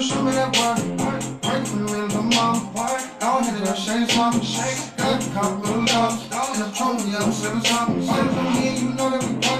so show me that work. Work, work for me, little mama. Work, go ahead and shake something. Shake, got a couple little dogs. In the trunk, yeah, I'm sipping something. Sipping me, you know that we party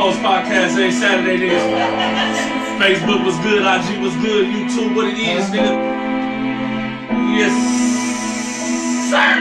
post podcast every Saturday, niggas. Facebook was good, IG was good, YouTube what it is, nigga. Yes, sir.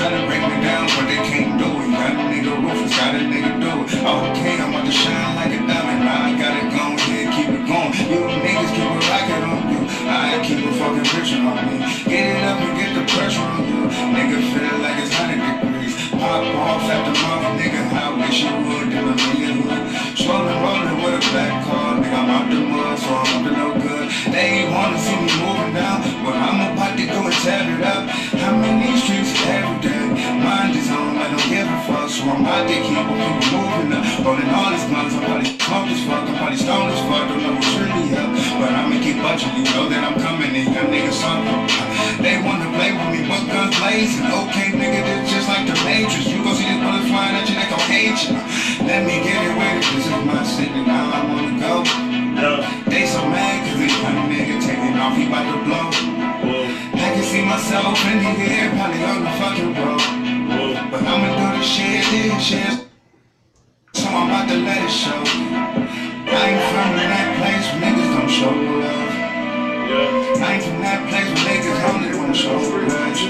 Yeah. Tryna break me down, but they can't do it. Got a nigga ruthless, got a nigga do it. Oh, okay, I'm about to shine like a diamond. Now I got it going, yeah, keep it going. You niggas keep a rocket on you. I keep a fucking pressure on me. Get it up and get the pressure on you. Nigga feel like it's 100 degrees. Pop off after month, nigga. I wish you would, then a million would. Swollen rolling with a black car, nigga. I'm out the mud, so I'm up to no good. They ain't wanna see me moving down, but I'm about to go and tear it up. I'm in these streets every day. Mind is on, I don't give a fuck, so I'm out there keep on keep moving up. Rolling all these blunts, I'm probably smoked as fuck, I'm probably stoned as fuck, don't know what's really up. But I'ma keep watching, you know that I'm coming in, young niggas something. They wanna play with me, but guns blazing. Okay, nigga, this just like the Matrix. You gon' see this bullet flying at you, they gon' hate you. Let me get it with it, this is my city, now I wanna go. They so mad cause this young nigga taking off, he bout to blow. Whoa, I can see myself in the air, probably on the fucking road. But I'ma do this shit, this shit. So I'm about to let it show. I ain't from that place where niggas don't show love. Yeah. I ain't from that place where niggas only wanna show grudge.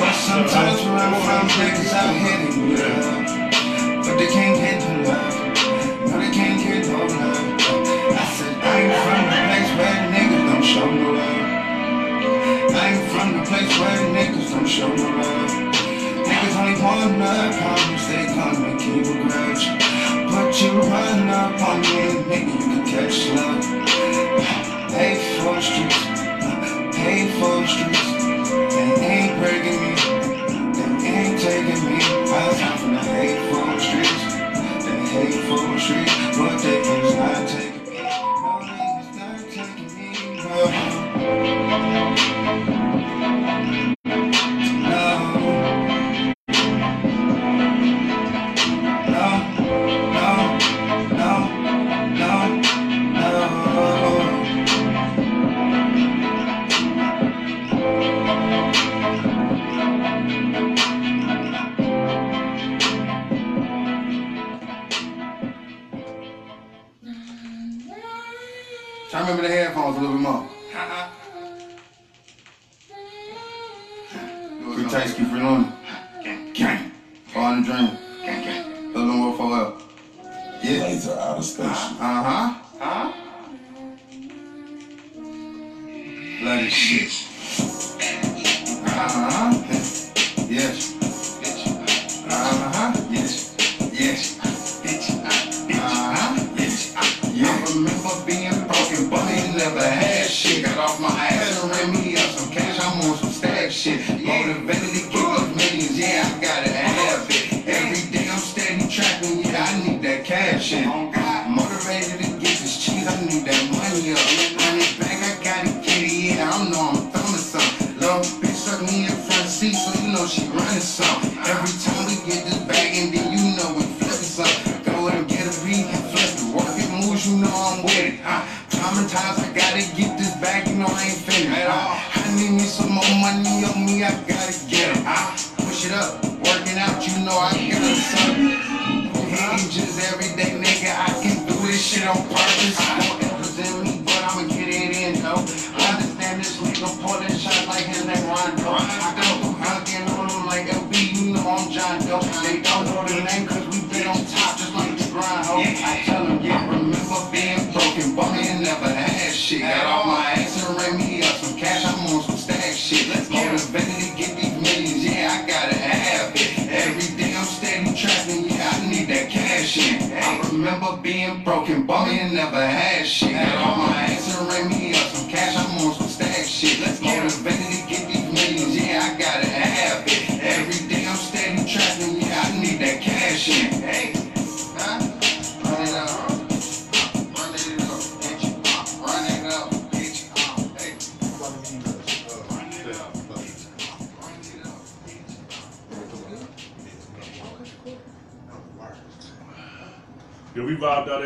But sometimes where I'm from, niggas out here they love. But they can't get no love. No, they can't get no love. I said, I ain't from Ain't from the place where niggas don't show no love. Niggas only love, problems they come and keep a grudge. But you run up on me and nigga, you can catch love. Pay for the streets, pay for the streets. They ain't breaking me, they ain't taking me. I come from the hateful streets, the streets,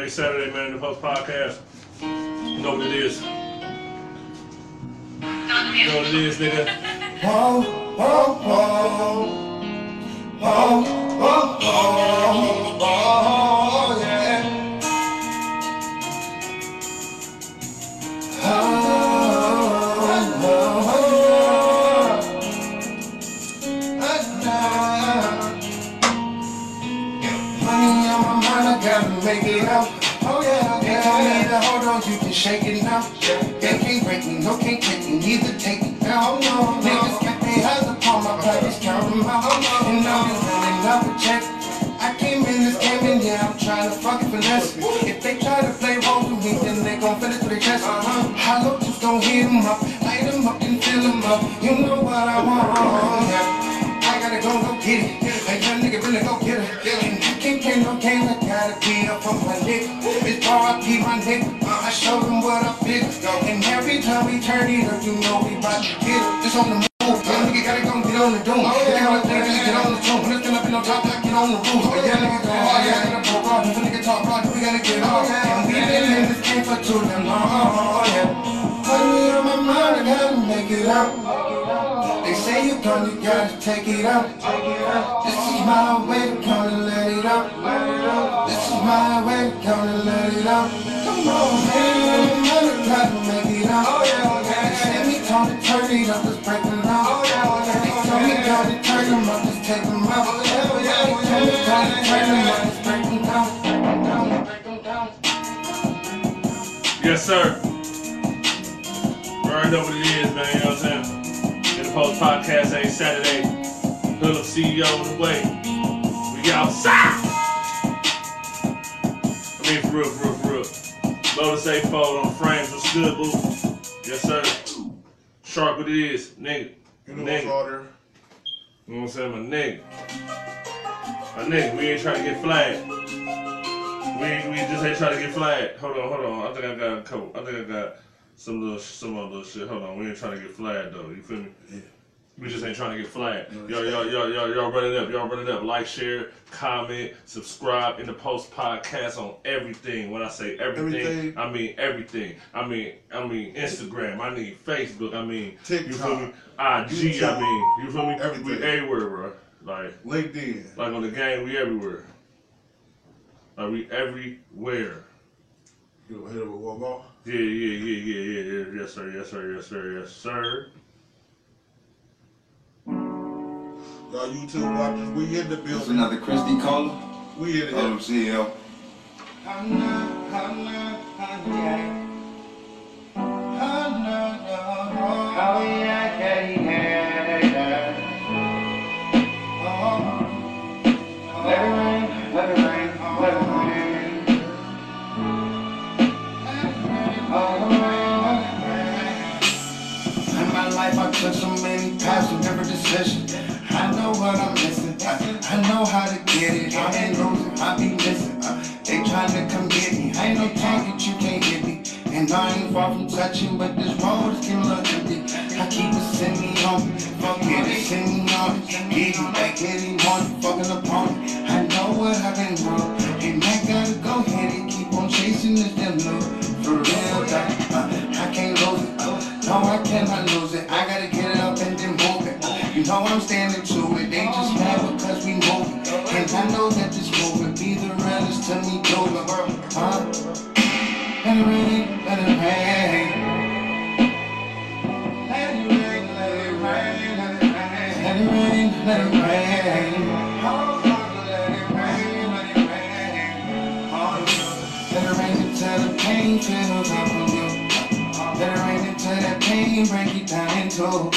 we vibed out every Saturday, man, the Post Podcast. You know what it is. You know what it is, nigga. Whoa, whoa, whoa. Whoa, trying to fucking finesse. If they try to play roles with me, then they gon' it to their chest. Hollow just gon' hit 'em up, light 'em up and fill 'em up. You know what I want. I gotta go, go get it. Hey, young nigga, really go get it. And I can't play no games, I gotta be up on my dick. It's R.I.P. my dick. Uh, I showed them what I pick. And every time we turn it up, you know we bout to get it. Just on the move. Young nigga gotta go get on the doom. Oh, yeah, get on the tune. Up no top, I get on the roof. Oh, yeah, nigga go hard, yeah, nigga broke off. If a nigga talk hard, we gotta get off. And we been in this game for too damn long. Oh, yeah. Money on my mind, I gotta make it out. They say you gone, you gotta take it out. This is my way, gonna let it out. This is my way, gonna let it out. Come on, man, gotta make it out. They say me told to turn it up, just break them out. They told me gotta turn them up, take them out. They told me gotta turn them up, just break them down. Break them down. Yes, sir. Burned over the years, man, you know what I'm saying? In the Post Podcast every Saturday. Hood of CEO on the way. We outside. I mean, for real, for real, for real. Lotus A fold on frames. What's good, boo? Yes, sir. Sharp what it is, nigga. Nigga. order. You know what I'm saying? My nigga. My nigga, we ain't trying to get flagged. We, we just ain't trying to get flagged. Hold on, hold on. I think I got a couple. I think I got some little some other little shit. Hold on, we ain't trying to get flagged though. You feel me? Yeah. We just ain't trying to get flagged. Y'all, y'all, y'all, y'all, y'all run it up. Y'all run it up. Like, share, comment, subscribe in the post podcast on everything. When I say everything, Everything. I mean everything. I mean, I mean Instagram. I mean Facebook. I mean You feel TikTok. me? IG. I mean, you feel me? Everything. We everywhere, bro. Like, LinkedIn. like on the game, we everywhere. Like we everywhere. You hit it with one more. Yeah, yeah, yeah, yeah, yeah, yeah. Yes, sir. Yes, sir. Yes, sir. Yes, sir. Y'all YouTube watchers, we in the There's building. another Christy caller. We in it. Oh, CEO. Know how to get it. I ain't losing, I be missing. They trying to come get me. I ain't no target, you can't hit me. And I ain't far from touching, but this road is getting little empty. I keep it send me on. Fuck it, it send me on. Get you back any morning, fucking opponent. I know what I've been through. And I gotta go ahead and keep on chasing this damn loot. For real, dog. Uh, I can't lose it. Uh, no, I cannot lose it. I gotta get it up and then move you know I'm standing to it. They just mad because we move it. And I know that this movement be the realest to me, do it. Huh? Let it rain, let it rain. Let it rain, let it rain, let it rain. Let it rain, let it rain. Oh, let it rain, let it rain. Oh, let it rain until the pain fills up on you. Let it rain until that pain break you down in two.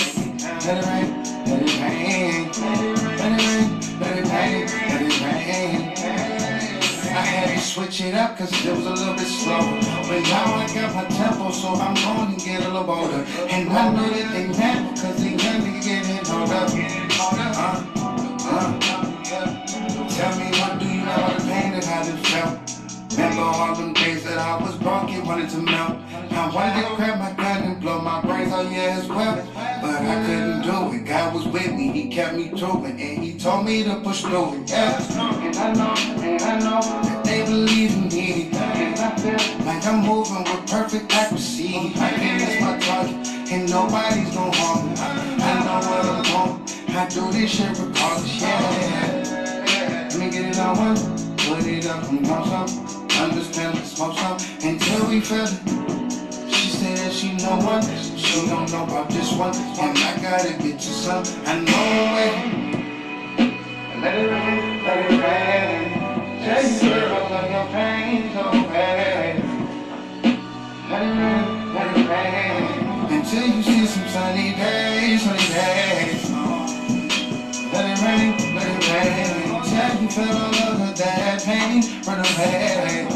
Let it rain, Let it let it let it. I had to switch it up cause it was a little bit slower. But now I got my tempo, so I'm going to get a little bolder. And I know that they Remember all them days that I was broken, wanted to melt. I wanted to grab my gun and blow my brains out, yeah, as well. But I couldn't do it. God was with me, He kept me it. And He told me to push through it, yeah. And I know, and I know that they believe in me. And I feel like I'm moving with perfect accuracy. I can miss my target, and nobody's gonna harm me. I know what I'm going. I do this shit regardless, yeah. Let me get it on one. Put it up and want some. Understand the smoke some until we feel it. She said that she know one. She don't know about this one. And I gotta get you some. I know it. Let it rain, let it rain. You Sir. about all your pain so bad. Let it rain, let it rain. Until you see some sunny days, sunny days. Let it rain, let it rain. You feel all of that pain, run away.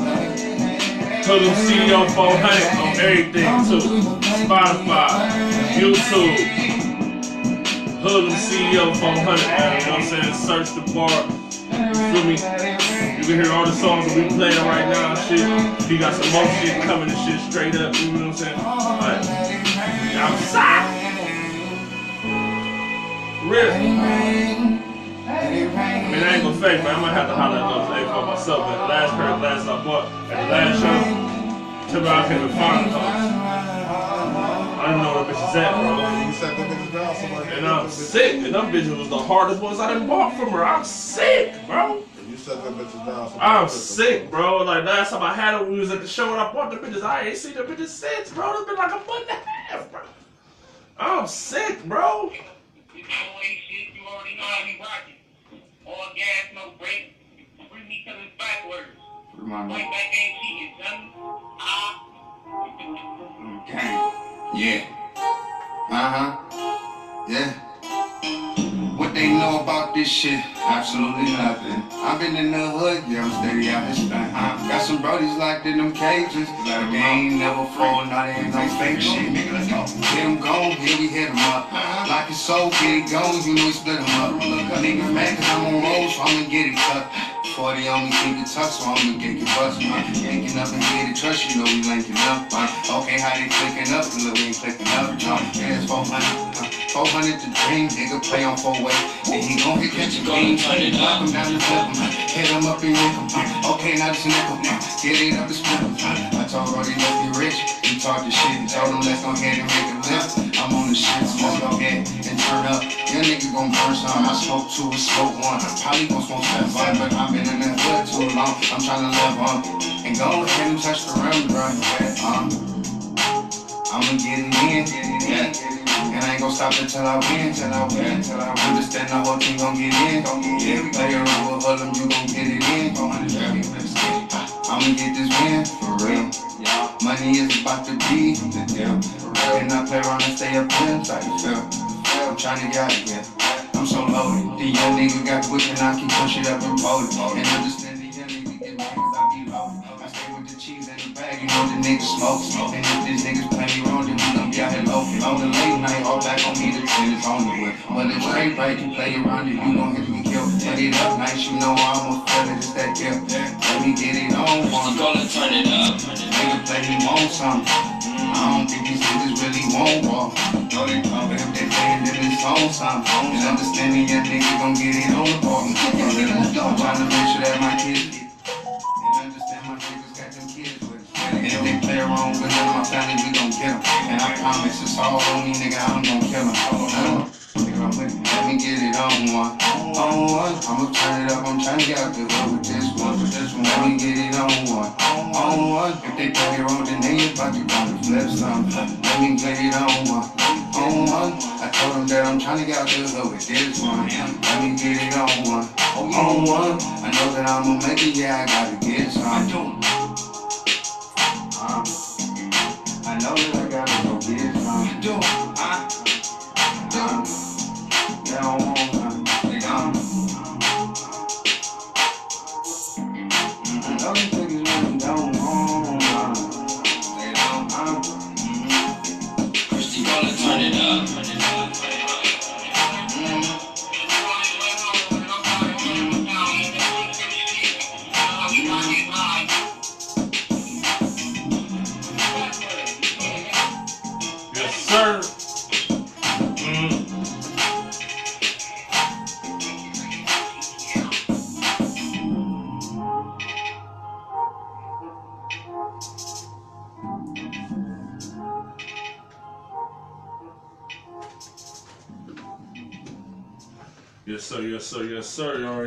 Total CEO 400 on everything too. Spotify, YouTube. Hoodlum CEO 400, man. You know what I'm saying? Search the bar. Feel me? You can hear all the songs that we playing right now shit. He got some more shit coming and shit straight up. You know what I'm saying? Like, outside. Really? I mean, I ain't gonna fake, man. I might have to holler at those things for myself. But the last pair of glasses I bought at the last show, tell me I even find them. I don't know where the bitch is at, bro. Bitches. And I'm sick. And them bitches was the hardest ones I done bought from her. I'm sick, bro. Bitches I'm sick, bro. Like last time I had them, we was at the show and I bought the bitches. I ain't seen the bitches since, bro. It's been like a month and a half, bro. I'm sick, bro. You know you already know how we rockin'. All gas, no brake. Bring me coming backwards. Remind me. Right back ain't cheating, son. Ah. Okay. Yeah. Uh huh. Yeah. What they know about this shit? Absolutely nothing. I've been in the hood, yeah, I'm steady out this thing. Uh, got some brodies locked in them cages. But they ain't never fraud, not ain't no fake shit. Nigga, let's go. Hit them go, here we hit them up. Like it's so, get it going, you know we split them up. Niggas mad cause I'm on roll, so I'ma get it cut. 40 on me, keep it tough, so I'ma get your bust, man. Yanking up and get it trust, you know we linking up, man. Okay, how they clicking up, the little ain't clicking up, no. Yeah, it's 400, uh, 400 to dream, nigga play on four way. And he gon' hit catch a beam, knock him down the flip him, hit him up and nick him. Okay, now this nickel, get it up and split. I told Roddy, let's get rich, he talked the shit, and told him let's go ahead and make a lift. I'm on the shit, so let's go ahead and turn up. Your nigga gon' burn some, I smoke two, smoke one. I probably gon' smoke seven, but I've been in that hood too long. I'm tryna live on and go ahead and touch the rim, bro. Um, I'ma get in, yeah. And I ain't gon' stop until I win, till I win, till I win. Understand the whole team gon' get in, gon' get in. We play around with Harlem, you gon' get it in. I'ma get this win, for real. Money is about to be the deal. And I play around and stay up inside the feel. I'm tryna get out of here. I'm so loaded. The young nigga got whip and I keep push it up and roll it. And understand the young nigga get 'cause I be loaded. I stay with the cheese in the bag, you know the niggas smoke. And if these niggas play me wrong, then we gon' be out here loafing. On the late night, all back on me, the trend is on the whip. But it's straight right, you play around it, you gon' get me killed. Set it up nice, you know I'ma feel it, it's that kill. Let me get it on one. Gonna turn it up. Nigga play me want something. I don't think these niggas really want walk. No, they come, but if they playing, then it's on something. And understanding your nigga gon' get it on the ball. I'm trying to make sure that my kids And if they play around with them, my family, we gon' get them. And I promise it's all on me, nigga, I'm gon' kill them. Let me get it on one. On one. I'ma turn it up, I'm trying to get out the hood with this one. With this one, let me get it on one. On one. If they play it wrong, then they about to come to flip some. Let me get it on one. On one. I told them that I'm trying to get out the hood with this one. Let me get it on one. On one. I know that I'ma make it, yeah, I gotta get some. I know that I gotta go get some. Uh, they don't want none. They don't. I know these niggas really don't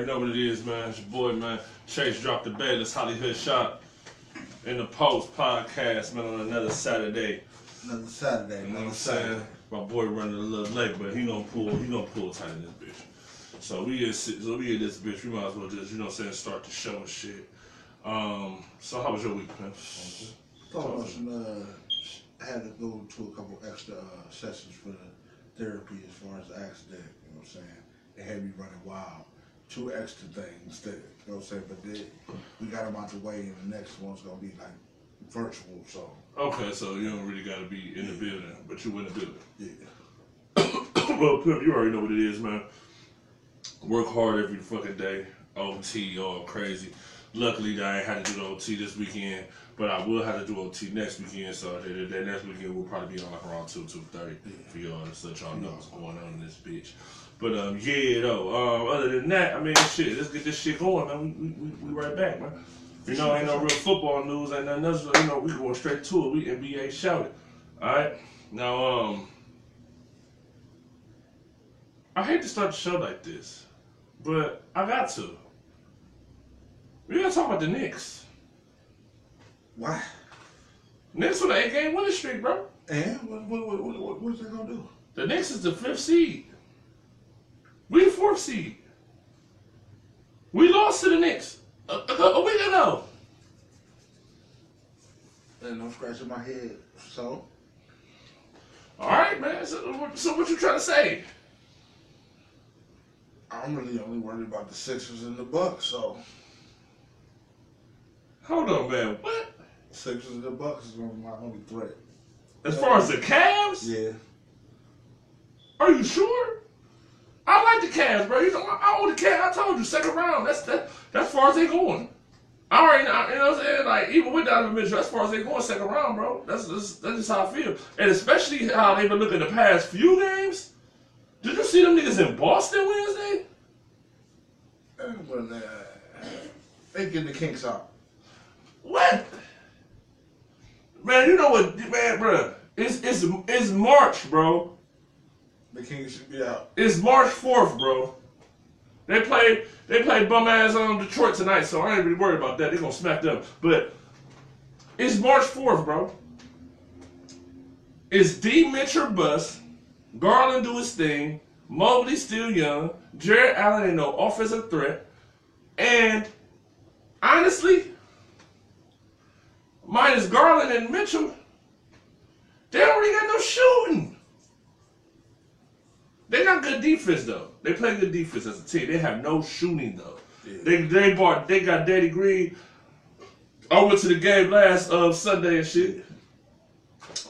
already know what it is, man. It's your boy, man. Chase dropped the bed. It's Hollywood Shot in the post podcast, man, on another Saturday. Another Saturday, You know what another I'm saying? Saturday. My boy running a little late, but he gonna pull he gonna pull tight in this bitch. So we get so we get this bitch, we might as well just, you know what I'm saying, start the show and shit. Um so how was your week, man? Thought uh, had to go to a couple extra uh, sessions for the therapy as far as the accident. You know what I'm saying? They had me running wild. Two extra things that you know what I'm saying, but they, we got them out the way, and the next one's gonna be like virtual. So Okay, so you don't really gotta be in the building, but you in the building. yeah, well, Pip, you already know what it is, man. Work hard every fucking day. OT, all crazy. Luckily, I ain't had to do the OT this weekend, but I will have to do OT next weekend. So that, that next weekend will probably be on like around two, two thirty for y'all to let y'all know what's going on in this bitch. But um, yeah, though. Um, other than that, I mean, shit. Let's get this shit going, man. We we, we, right back, man. You know, ain't no real football news, ain't nothing else. You know, we going straight to it. We NBA shouted. All right. Now, um. I hate to start the show like this, but I got to. We gotta talk about the Knicks. why? Knicks with an eight game winning streak, bro. And what what what what, what, is they gonna do? The Knicks is the fifth seed. We fourth seed. We lost to the Knicks a, a, a week ago. And I'm scratching my head. So All right, man. So, so what you trying to say? I'm really only worried about the Sixers and the Bucks. So Hold on, man. What? Sixers and the Bucks is my only threat. As far as the Cavs, Yeah. are you sure? I I like the Cavs, bro. You know, I, own the Cavs. I told you, second round. That's that. That's far as they going. I already, know, you know what I'm saying? Like, even with Donovan Mitchell, that's far as they going second round, bro. That's, that's, that's just how I feel. And especially how they've been looking the past few games. Did you see them niggas in Boston Wednesday? Well, uh, they get the kinks out. What? Man, you know what, man, bro? It's it's it's March, bro. The kinks should be out. It's March fourth, bro. They play they play bum ass on Detroit tonight, so I ain't really worried about that. They're gonna smack them. But it's March fourth, bro. It's D Mitchell bust. Garland do his thing. Mobley still young. Jarrett Allen ain't no offensive threat. And honestly, minus Garland and Mitchell, they really got no shooting. They got good defense though. They play good defense as a team. They have no shooting though. Yeah. They they bought they got Danny Green. I went to the game last uh, Sunday and shit.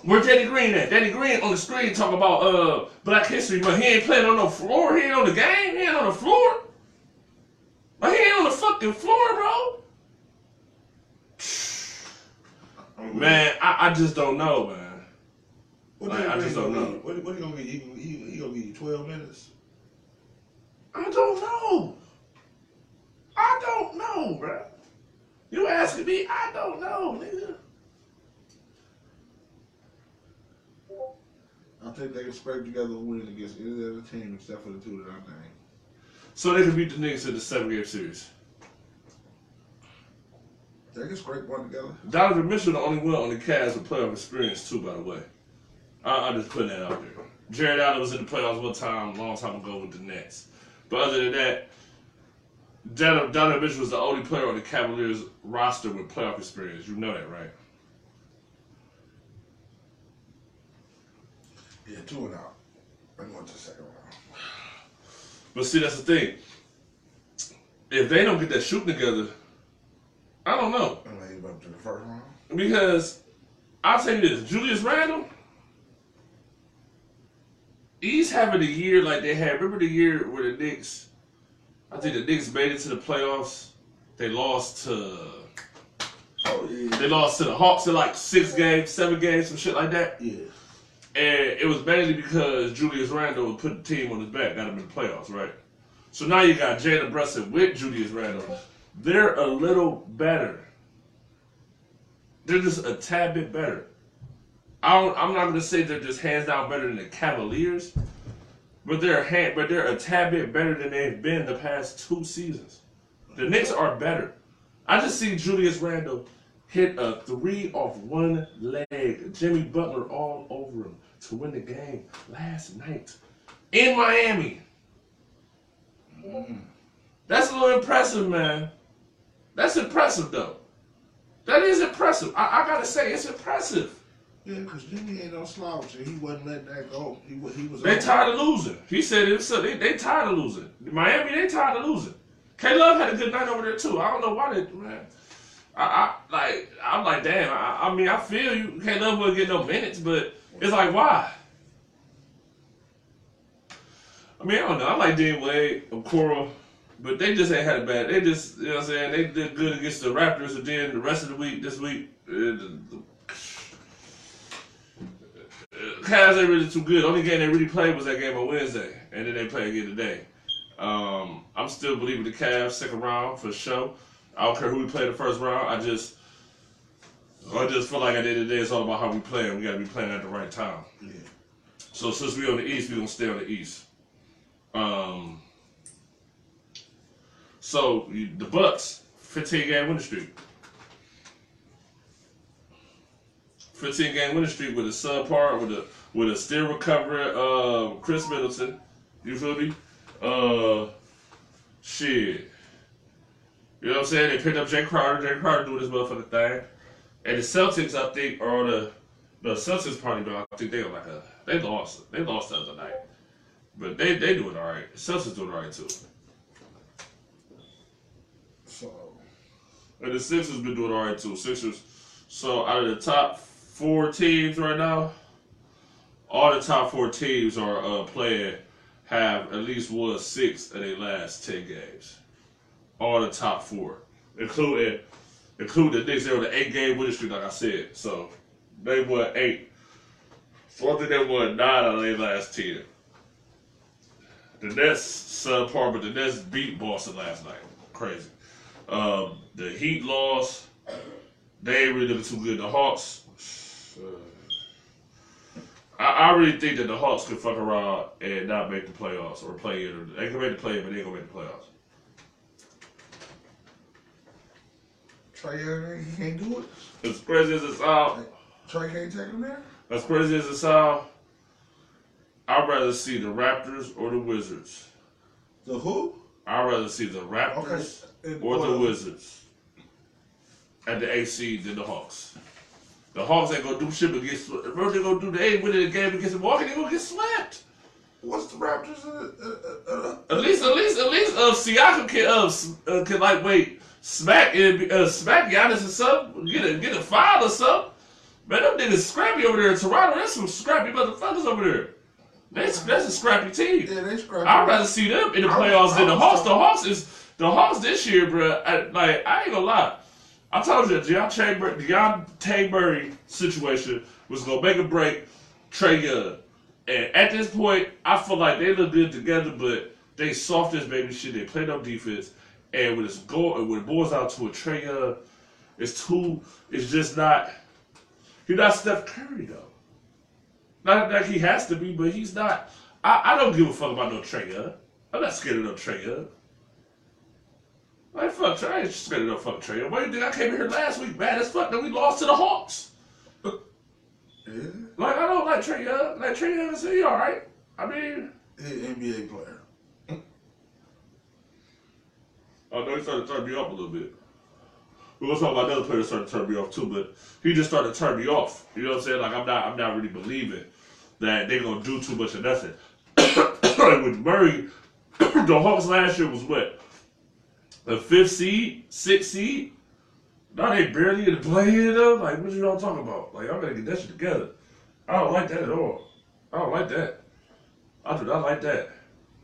Where Danny Green at? Danny Green on the screen talking about uh Black History but He ain't playing on no floor. He ain't on the game. He ain't on the floor. Like he ain't on the fucking floor, bro. Man, I, I just don't know, man. What Like, I just don't know. What, what he gonna get? He, he, he gonna give you twelve minutes. I don't know. I don't know, bro. You asking me? I don't know, nigga. I think they can scrape together a win against any other team except for the two that I named. So they can beat the niggas in the seven game series. They can scrape one together. Donovan Mitchell, the only one on the Cavs with playoff experience too, by the way. I, I'm just putting that out there. Jarrett Allen was in the playoffs one time, a long time ago with the Nets. But other than that, Donovan, Donovan Mitchell was the only player on the Cavaliers roster with playoff experience. You know that, right? Yeah, two and out. And went to the second round. But see, that's the thing. If they don't get that shooting together, I don't know. They went up to the first round. Because I'll tell you this, Julius Randle, he's having a year like they had. Remember the year where the Knicks, I think the Knicks made it to the playoffs. They lost to Oh yeah. they lost to the Hawks in like six games, seven games, some shit like that. Yeah. And it was mainly because Julius Randle put the team on his back, got him in the playoffs, right? So now you got Jalen Brunson with Julius Randle. They're a little better. They're just a tad bit better. I don't, I'm not gonna say they're just hands down better than the Cavaliers, but they're a hand, but they're a tad bit better than they've been the past two seasons. The Knicks are better. I just see Julius Randle hit a three off one leg. Jimmy Butler all over him to win the game last night in Miami. Mm-hmm. That's a little impressive, man. That's impressive, though. That is impressive. I, I gotta say, it's impressive. Yeah, because Jimmy ain't no slouch, and he wasn't letting that go. He, wa- he was. They tired of losing. He said it. So they, they tired of losing. Miami, they tired of losing. K Love had a good night over there too. I don't know why they man. I, I like I'm like damn. I, I mean I feel you. K Love wouldn't get no minutes, but it's like why? I mean I don't know. I like Dean Wade, Okoro, but they just ain't had a bad. They just you know what I'm saying. They did good against the Raptors, and then the rest of the week this week. Uh, the, the, Cavs ain't really too good. Only game they really played was that game on Wednesday, and then they play again today. Um, I'm still believing the Cavs second round for sure. I don't care who we play the first round. I just, I just feel like at the end of the day, it's all about how we play, and we got to be playing at the right time. Yeah. So since we on the East, we gonna stay on the East. Um. So the Bucks, 15 game winning streak. 15 game winning streak with a subpar, with a with a still recovering uh, Khris Middleton. You feel me? Uh, shit. You know what I'm saying? They picked up Jae Crowder. Jae Crowder doing this motherfucking thing. And the Celtics, I think, are the the Celtics probably, but I think they are like a they lost. They lost the other night, but they they doing all right. Celtics doing all right too. So And the Sixers been doing all right too. Sixers. So out of the top four teams right now, all the top four teams are uh, playing have at least won six of their last ten games. All the top four, including including the Knicks. They were the eight game winning streak, like I said. So they won eight. So I think they won nine out of their last ten. The Nets subpar, but the Nets beat Boston last night. Crazy. Um, the Heat lost. They ain't really looking too good. The Hawks. I, I really think that the Hawks could fuck around and not make the playoffs or play in. They can make the play, but they ain't gonna make the playoffs. Trae Young, he can't do it. As crazy as it sounds, Trae can't take him there. as crazy as it sounds, I'd rather see the Raptors or the Wizards. The who? I'd rather see the Raptors Okay. or the Wizards at the AC than the Hawks. The Hawks ain't gonna do shit but get swept. If they're gonna do the eight winning the game against Milwaukee, they gonna get swept. What's the Raptors? Uh, uh, uh, At least, at least, at least, uh, Siakam can, uh, uh, can like wait, smack, and uh, smack Giannis or something, get a get a foul or something. Man, them niggas scrappy over there in Toronto. That's some scrappy motherfuckers over there. That's that's a scrappy team. yeah, they scrapped. I'd rather see them in the playoffs than the Hawks. The Hawks is the Hawks this year, bro. I, like I ain't gonna lie. I told you, Dejounte Mur- Dejounte Murray situation was gonna make a break Trae Young, and at this point, I feel like they look good together, but they soft as baby shit. They play no defense, and when it's go when it boils out to a Trae Young, it's too. It's just not. He's not Steph Curry though. Not like he has to be, but he's not. I, I don't give a fuck about no Trae Young. I'm not scared of no Trae Young. Like fuck Trae, I ain't scared of no fuck Trae. Why you think I came here last week bad as fuck that we lost to the Hawks? Yeah, Like I don't like Trae Young. Like Trae Young is he all right? I mean, he an NBA player. I know he started to turn me off a little bit. We're gonna talk about another player that started to turn me off too, but he just started to turn me off. You know what I'm saying? Like I'm not, I'm not really believing that they're gonna do too much of nothing. like with Murray, the Hawks last year was what? The fifth seed, sixth seed. Now they barely in the play though. Like what you all talking about? Like I'm gonna get that shit together. I don't like that at all. I don't like that. I do not like that.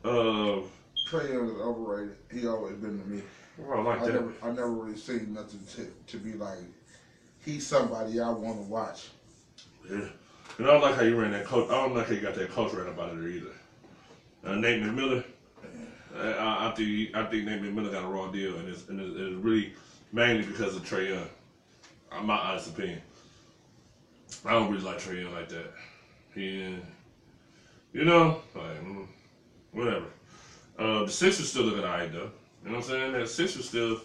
Uh, Trae Young is overrated. He always been to me. I don't like I that. never, I never really seen nothing to, to be like. He's somebody I want to watch. Yeah. And I don't like how you ran that coach. I don't like how you got that coach ran up out of there either. Uh, Nate McMillan. I, I, I think I think Nate McMillan got a raw deal, and it's, and it's, really mainly because of Trae Young. Uh, my honest opinion. I don't really like Trae Young like that. He, you know, like mm, whatever. Uh, the Sixers still looking alright though. You know what I'm saying? The Sixers still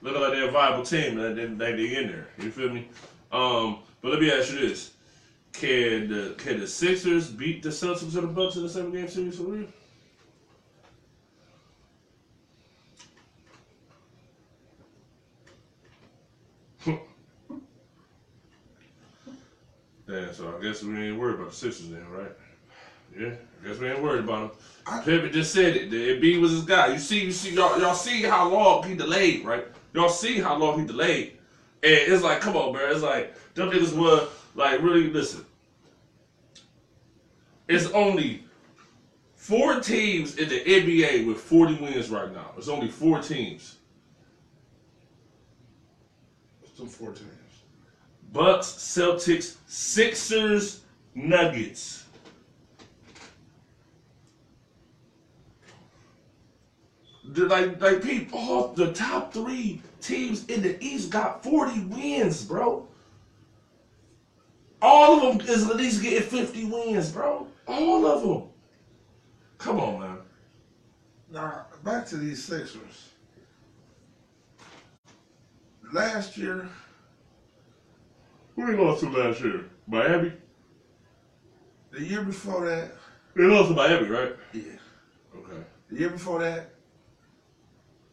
looking like they're a viable team. That they, they, they in there. You feel me? Um, but let me ask you this: Can the can the Sixers beat the Celtics or the Bucks in the seven game series for real? Yeah, so I guess we ain't worried about the Sixers then, right? Yeah, I guess we ain't worried about them. I- Pippen just said it. The Embiid was his guy. You see, you see, y'all, y'all see how long he delayed, right? Y'all see how long he delayed, and it's like, come on, bro. It's like them niggas were like, really listen. It's only four teams in the NBA with 40 wins right now. It's only four teams. Some four teams. Bucks, Celtics, Sixers, Nuggets. Like, like people, the top three teams in the East got 40 wins, bro. All of them is at least getting 50 wins, bro. All of them. Come on, man. Now back to these Sixers. Last year, Who they lost to last year? Miami? the year before that, They lost to Miami, right? yeah. Okay. The year before that,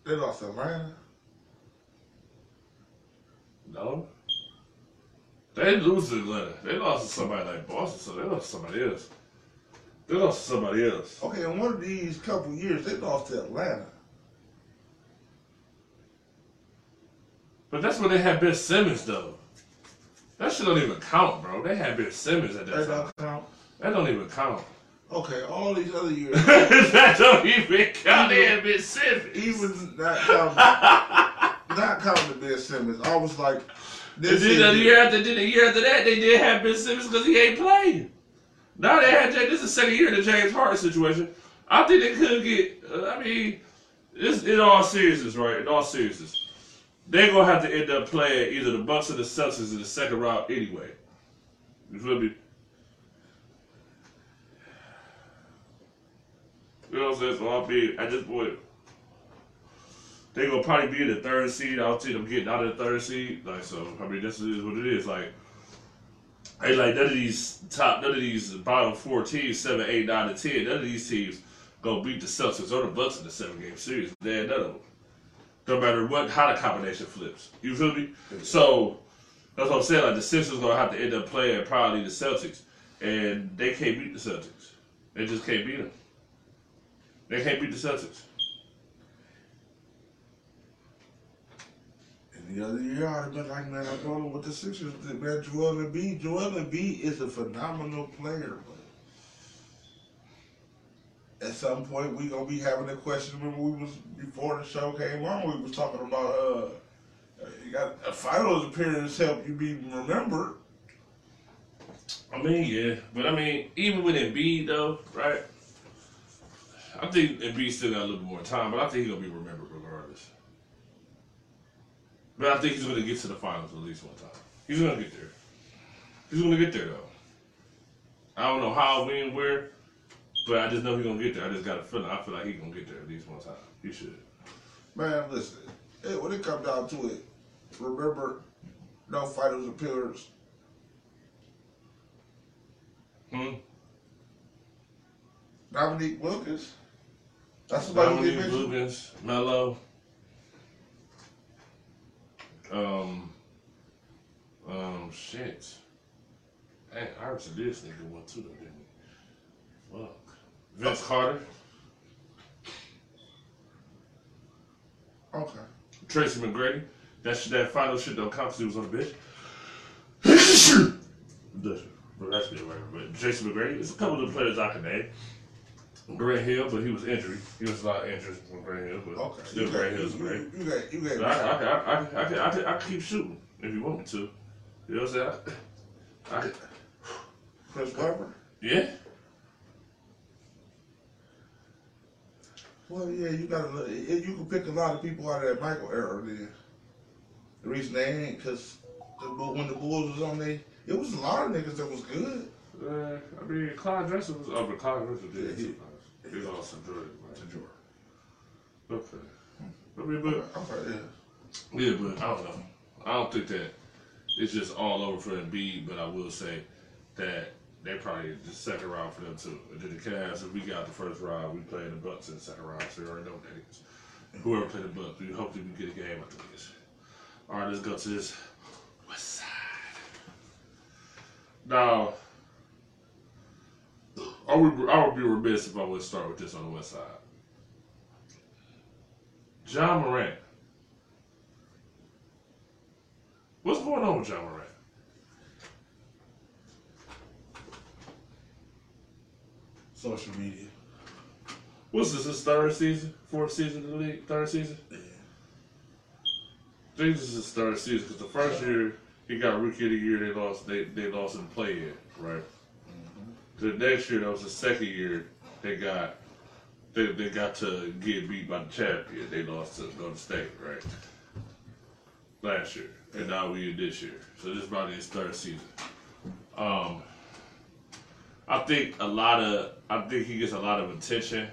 they lost to Atlanta. No. They didn't lose to Atlanta. They lost to somebody like Boston, so they lost to somebody else. They lost to somebody else. Okay, in one of these couple years, they lost to Atlanta. But that's when they had Ben Simmons, though. That shit don't even count, bro. They had Ben Simmons at that That time. don't count. That don't even count. Okay, all these other years, that don't even count. They had been Simmons. even not counting, not counting Ben Simmons, I was like, And this then the year after, then the year after that, they did have Ben Simmons because he ain't playing. Now they had this is the second year of the James Harden situation. I think they could get. Uh, I mean, it's in all seriousness, right? In all seriousness, they're gonna have to end up playing either the Bucks or the Celtics in the second round anyway. You feel me? You know what I'm saying? So I'll be at this point. They gonna probably be in the third seed. I don't see them getting out of the third seed. Like so, I mean, this is what it is. Like, ain't like none of these top, none of these bottom four teams, seven, eight, nine, and ten. None of these teams gonna beat the Celtics or the Bucks in the seven game series. They ain't none of them. No matter what, how the combination flips. You feel me? Mm-hmm. So that's what I'm saying. Like the Sixers gonna have to end up playing probably the Celtics, and they can't beat the Celtics. They just can't beat them. They can't beat the Celtics. And the other year, I'd have been like, man, I'm going with the Sixers. Man, Joel Embiid, Joel Embiid is a phenomenal player, at some point, we gonna be having a question. Remember, we was before the show came on, we was talking about uh, you got a finals appearance help you be remembered. I mean, yeah, but I mean, even with Embiid though, right? I think Embiid still got a little bit more time, but I think he's gonna be remembered regardless. But I think he's gonna get to the finals at least one time. He's gonna get there. He's gonna get there though. I don't know how, when, where, but I just know he's gonna get there. I just got a feeling. I feel like he's gonna get there at least one time. He should. Man, listen, eh, when it comes down to it, remember, no finals appearance. Hmm. Dominique Wilkins. That's somebody who Dominique get mentioned. Wilkins, Melo. Um. Um. Shit. Hey, I did sneak in one too, though, didn't he? Fuck. Vince Carter, Okay. Tracy McGrady. That shit, that final shit don't count 'cause he was on the bench. That's good, right? But Jason McGrady, there's a couple of the players I can name. Grant Hill, but he was injured. He was a lot injured from Grant Hill, but Okay. still Grant Hill's great. you, got, you got. So I, I, I, I, I, I, I, I, I can keep shooting if you want me to. You know what I'm saying? I, I Chris Webber. yeah. Well, yeah, you got. You can pick a lot of people out of that Michael era. Then the reason they ain't because the, when the Bulls was on, they it was a lot of niggas that was good. Uh, I mean, Clyde Drexler was. Oh, but Clyde Drexler did Yeah, he-. He lost some Jordan, To right? Jordan. Okay. I mean, but Okay, yeah. yeah, but I don't know. I don't think that it's just all over for Embiid, but I will say that they probably the second round for them too. And then the Cavs, if we got the first round, we play the Bucks in the second round, so already know what that is. Whoever played the Bucks, we hope that we get a game after this. All right, let's go to this West Side. Now, I would I would be remiss if I would start with this on the West Side. Ja Morant. What's going on with Ja Morant? Social media. What's this? His third season, fourth season in the league, third season. Yeah. I think this is his third season because the first year he got rookie of the year. They lost. They they lost in play in right. The next year that was the second year they got they, they got to get beat by the champion. They lost to Golden State right last year, and now we in this year. So this is probably his third season. Um, I think a lot of I think he gets a lot of attention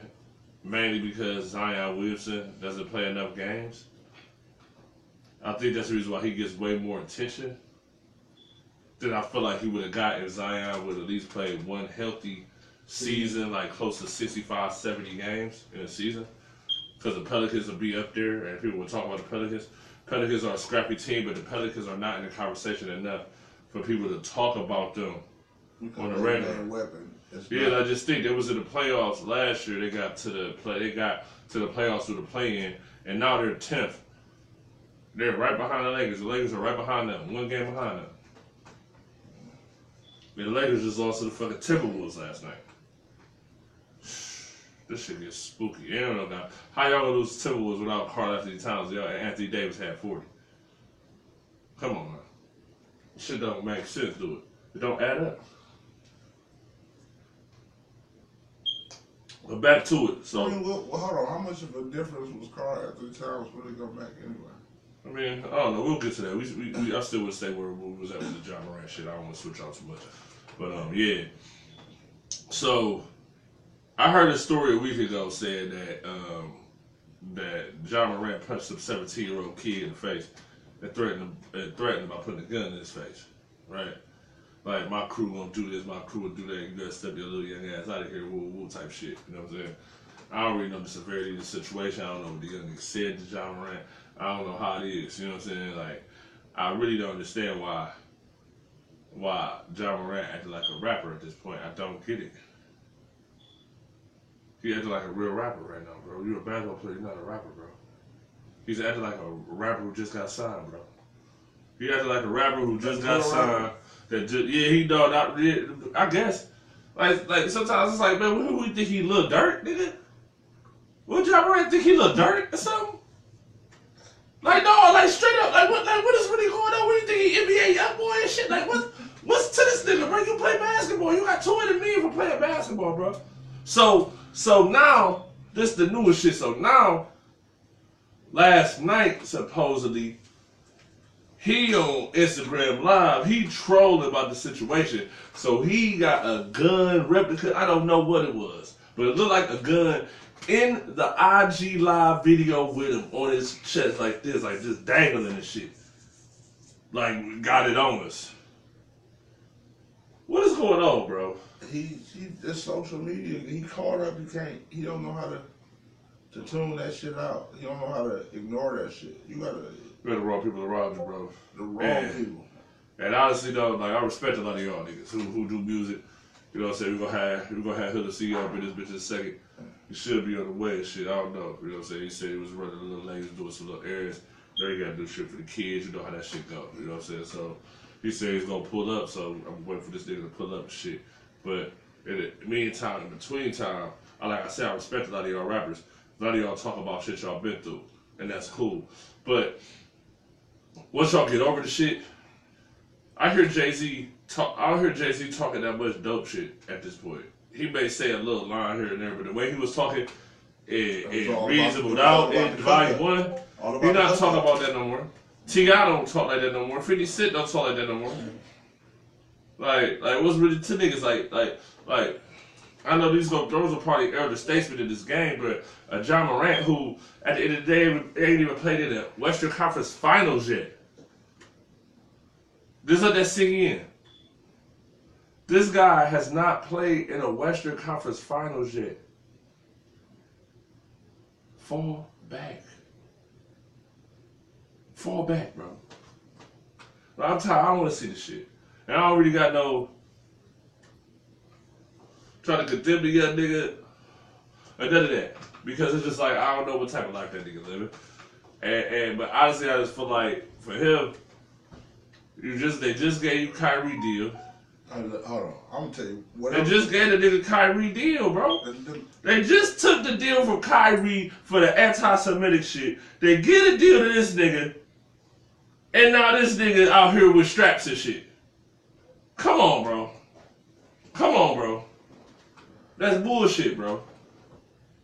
mainly because Zion Williamson doesn't play enough games. I think that's the reason why he gets way more attention than I feel like he would have got if Zion would at least play one healthy season, like close to 65, 70 games in a season. Because the Pelicans will be up there, and people will talk about the Pelicans. Pelicans are a scrappy team, but the Pelicans are not in the conversation enough for people to talk about them On the regular. weapon. It's yeah, not- I just think they was in the playoffs last year. They got to the play. They got to the playoffs through the play-in, and now they're tenth. They're right behind the Lakers. The Lakers are right behind them, one game behind them. And the Lakers just lost to the fucking Timberwolves last night. This shit gets spooky. You don't know now. How y'all gonna lose Timberwolves without Karl-Anthony Towns? Y'all and Anthony Davis had 40. Come on, man. Shit don't make sense, do it? It don't add up. But back to it. So I mean, well, well, hold on. How much of a difference was Karl-Anthony Towns when they go back anyway? I mean, I don't know. We'll get to that. We, we, we I still would stay where we was at with the Ja Morant shit. I don't want to switch out too much, but um, yeah. So, I heard a story a week ago saying that um, that Ja Morant punched a 17 year old kid in the face and threatened him, and threatened him by putting a gun in his face, right? Like my crew won't do this, my crew will do that. You gotta step your little young ass out of here, woo woo type shit. You know what I'm saying? I don't really know the severity of the situation. I don't know what the young nigga said to Ja Morant. I don't know how it is. You know what I'm saying? Like, I really don't understand why why Ja Morant acted like a rapper at this point. I don't get it. He acting like a real rapper right now, bro. You're a basketball player. You're not a rapper, bro. He's acting like a rapper who just got signed, bro. He acting like a rapper who just got That's a rapper. signed. That just, yeah, he don't. Not, yeah, I guess. Like, like sometimes it's like, man, we think he look dirt, nigga? What Ja Morant think he look dirt or something? Like no, like straight up, like what, like what is really going on? What do you think he NBA YoungBoy and shit? Like what, what's to this nigga, bro? You play basketball, you got two million for playing basketball, bro. So, so now this the newest shit. So now, last night supposedly, he on Instagram Live, he trolling about the situation. So he got a gun replica. I don't know what it was, but it looked like a gun in the IG Live video with him on his chest like this, like just dangling and shit. Like got it on us. What is going on, bro? He, he, this social media. He caught up. He can't. He don't know how to to tune that shit out. He don't know how to ignore that shit. You gotta We got the wrong people around you, bro. the wrong Yeah. people. And honestly though, like I respect a lot of y'all niggas who, who do music. You know what I'm saying? We're gonna have we're gonna have Hilla see up in this bitch in a second. He should be on the way and shit. I don't know. You know what I'm saying? He said he was running a little late, doing some little errands. Now you gotta do shit for the kids, you know how that shit go. You know what I'm saying? So he said he's gonna pull up, so I'm waiting for this nigga to pull up and shit. But in the meantime, in between time, I like I said, I respect a lot of y'all rappers. A lot of y'all talk about shit y'all been through, and that's cool. But once y'all get over the shit, I hear Jay Z talk. I don't hear Jay Z talking that much dope shit at this point. He may say a little line here and there, but the way he was talking in, in Reasonable Doubt in Volume. One, he not talking about that no more. T.I. don't talk like that no more. Fifty Cent don't talk like that no more. Like, like what's really to niggas like, like, like. I know these go those are probably elder statesmen in this game, but uh, Ja Morant, who at the end of the day ain't even played in the Western Conference Finals yet. Just let that sink in. This guy has not played in a Western Conference Finals yet. Fall back. Fall back, bro. I'm tired. I don't want to see this shit. And I really got no trying to condemn the young nigga or none of that. Because it's just like I don't know what type of life that nigga living. And, and but honestly, I just feel like for him, you just they just gave you Kyrie deal. Hold on, I'm gonna tell you. They Whatever. just gave the nigga Kyrie deal, bro. the- the- They just took the deal from Kyrie for the anti-Semitic shit. They get a deal to this nigga, and now this nigga out here with straps and shit. Come on, bro. Come on, bro. That's bullshit, bro.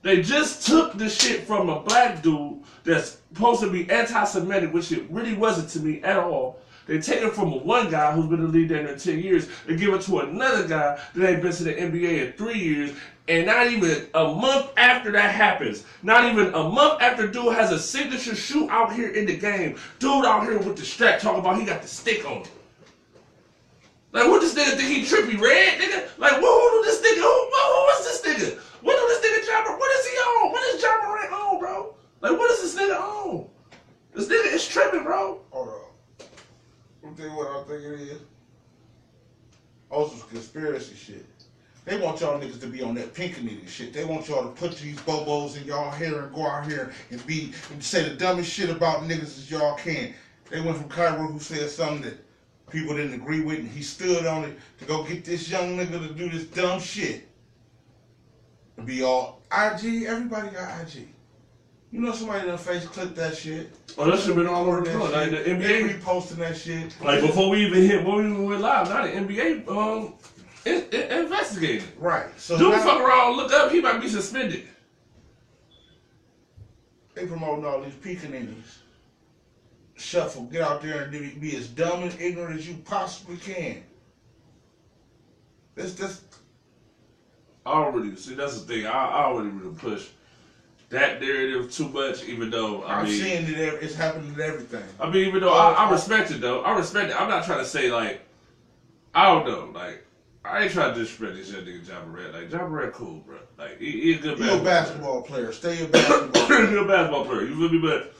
They just took the shit from a black dude that's supposed to be anti-Semitic, which it really wasn't to me at all. They take it from one guy who's been in the league there in 10 years and give it to another guy that ain't been to the NBA in three years. And not even a month after that happens, not even a month after dude has a signature shoe out here in the game, dude out here with the strap talking about he got the stick on it. Like, what this nigga think he Trippie Redd, nigga? Like, who, who do this nigga? Who, who, who is this nigga? What do this nigga John? Mor- What is he on? What is Ja Morant on, bro? Like, what is this nigga on? This nigga is tripping, bro. Hold on. I'm tell you what I think it is. Also, some conspiracy shit. They want y'all niggas to be on nigga shit. They want y'all to put these bobos in y'all hair and go out here and be and say the dumbest shit about niggas as y'all can. They went from Kyrie who said something that people didn't agree with, and he stood on it to go get this young nigga to do this dumb shit. Be all IG. Everybody got IG. You know somebody done face clip that shit. Oh, that shit been all over the place. Like the shit. They NBA, reposting that shit. like before we even hit, before we even went live, now the NBA um in, in, investigated. Right. So Dude, now fuck around, look up, he might be suspended. they promoting all these pickaninnies. Shuffle, get out there and be, be as dumb and ignorant as you possibly can. This this I don't see. That's the thing. I, I don't really push that narrative too much, even though I I'm mean, seeing it. It's happening to everything. I mean, even though I, I respect it though, I respect it. I'm not trying to say like, I don't know, like I ain't trying to disrespect this young nigga Morant. Like Morant, cool, bro. Like he, he a good You're a basketball basketball player. Stay a basketball player. You're a basketball player. You feel me? But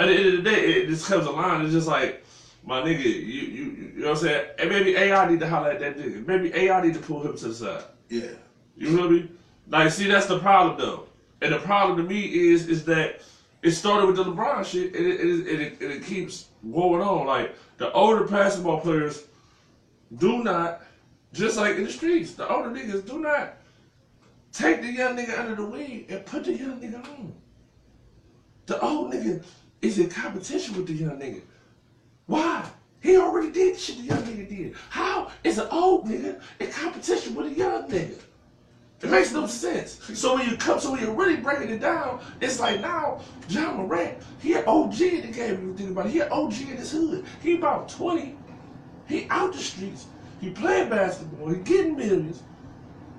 at the end of the day, it just comes a line. It's just like. My nigga, you, you you know what I'm saying? And maybe AI need to holler at that nigga. Maybe AI need to pull him to the side. Yeah. You feel me? Like, see, that's the problem though. And the problem to me is is that it started with the LeBron shit, and it, it, it, it, it keeps going on. Like the older basketball players do not, just like in the streets, the older niggas do not take the young nigga under the wing and put the young nigga on. The old nigga is in competition with the young nigga. Why? He already did the shit the young nigga did. How is an old nigga in competition with a young nigga? It makes no sense. So when you come, so when you're really breaking it down, it's like now Ja Morant, he an OG in the game. You think about it, he an OG in his hood. He about 20. He out the streets. He playing basketball. He getting millions.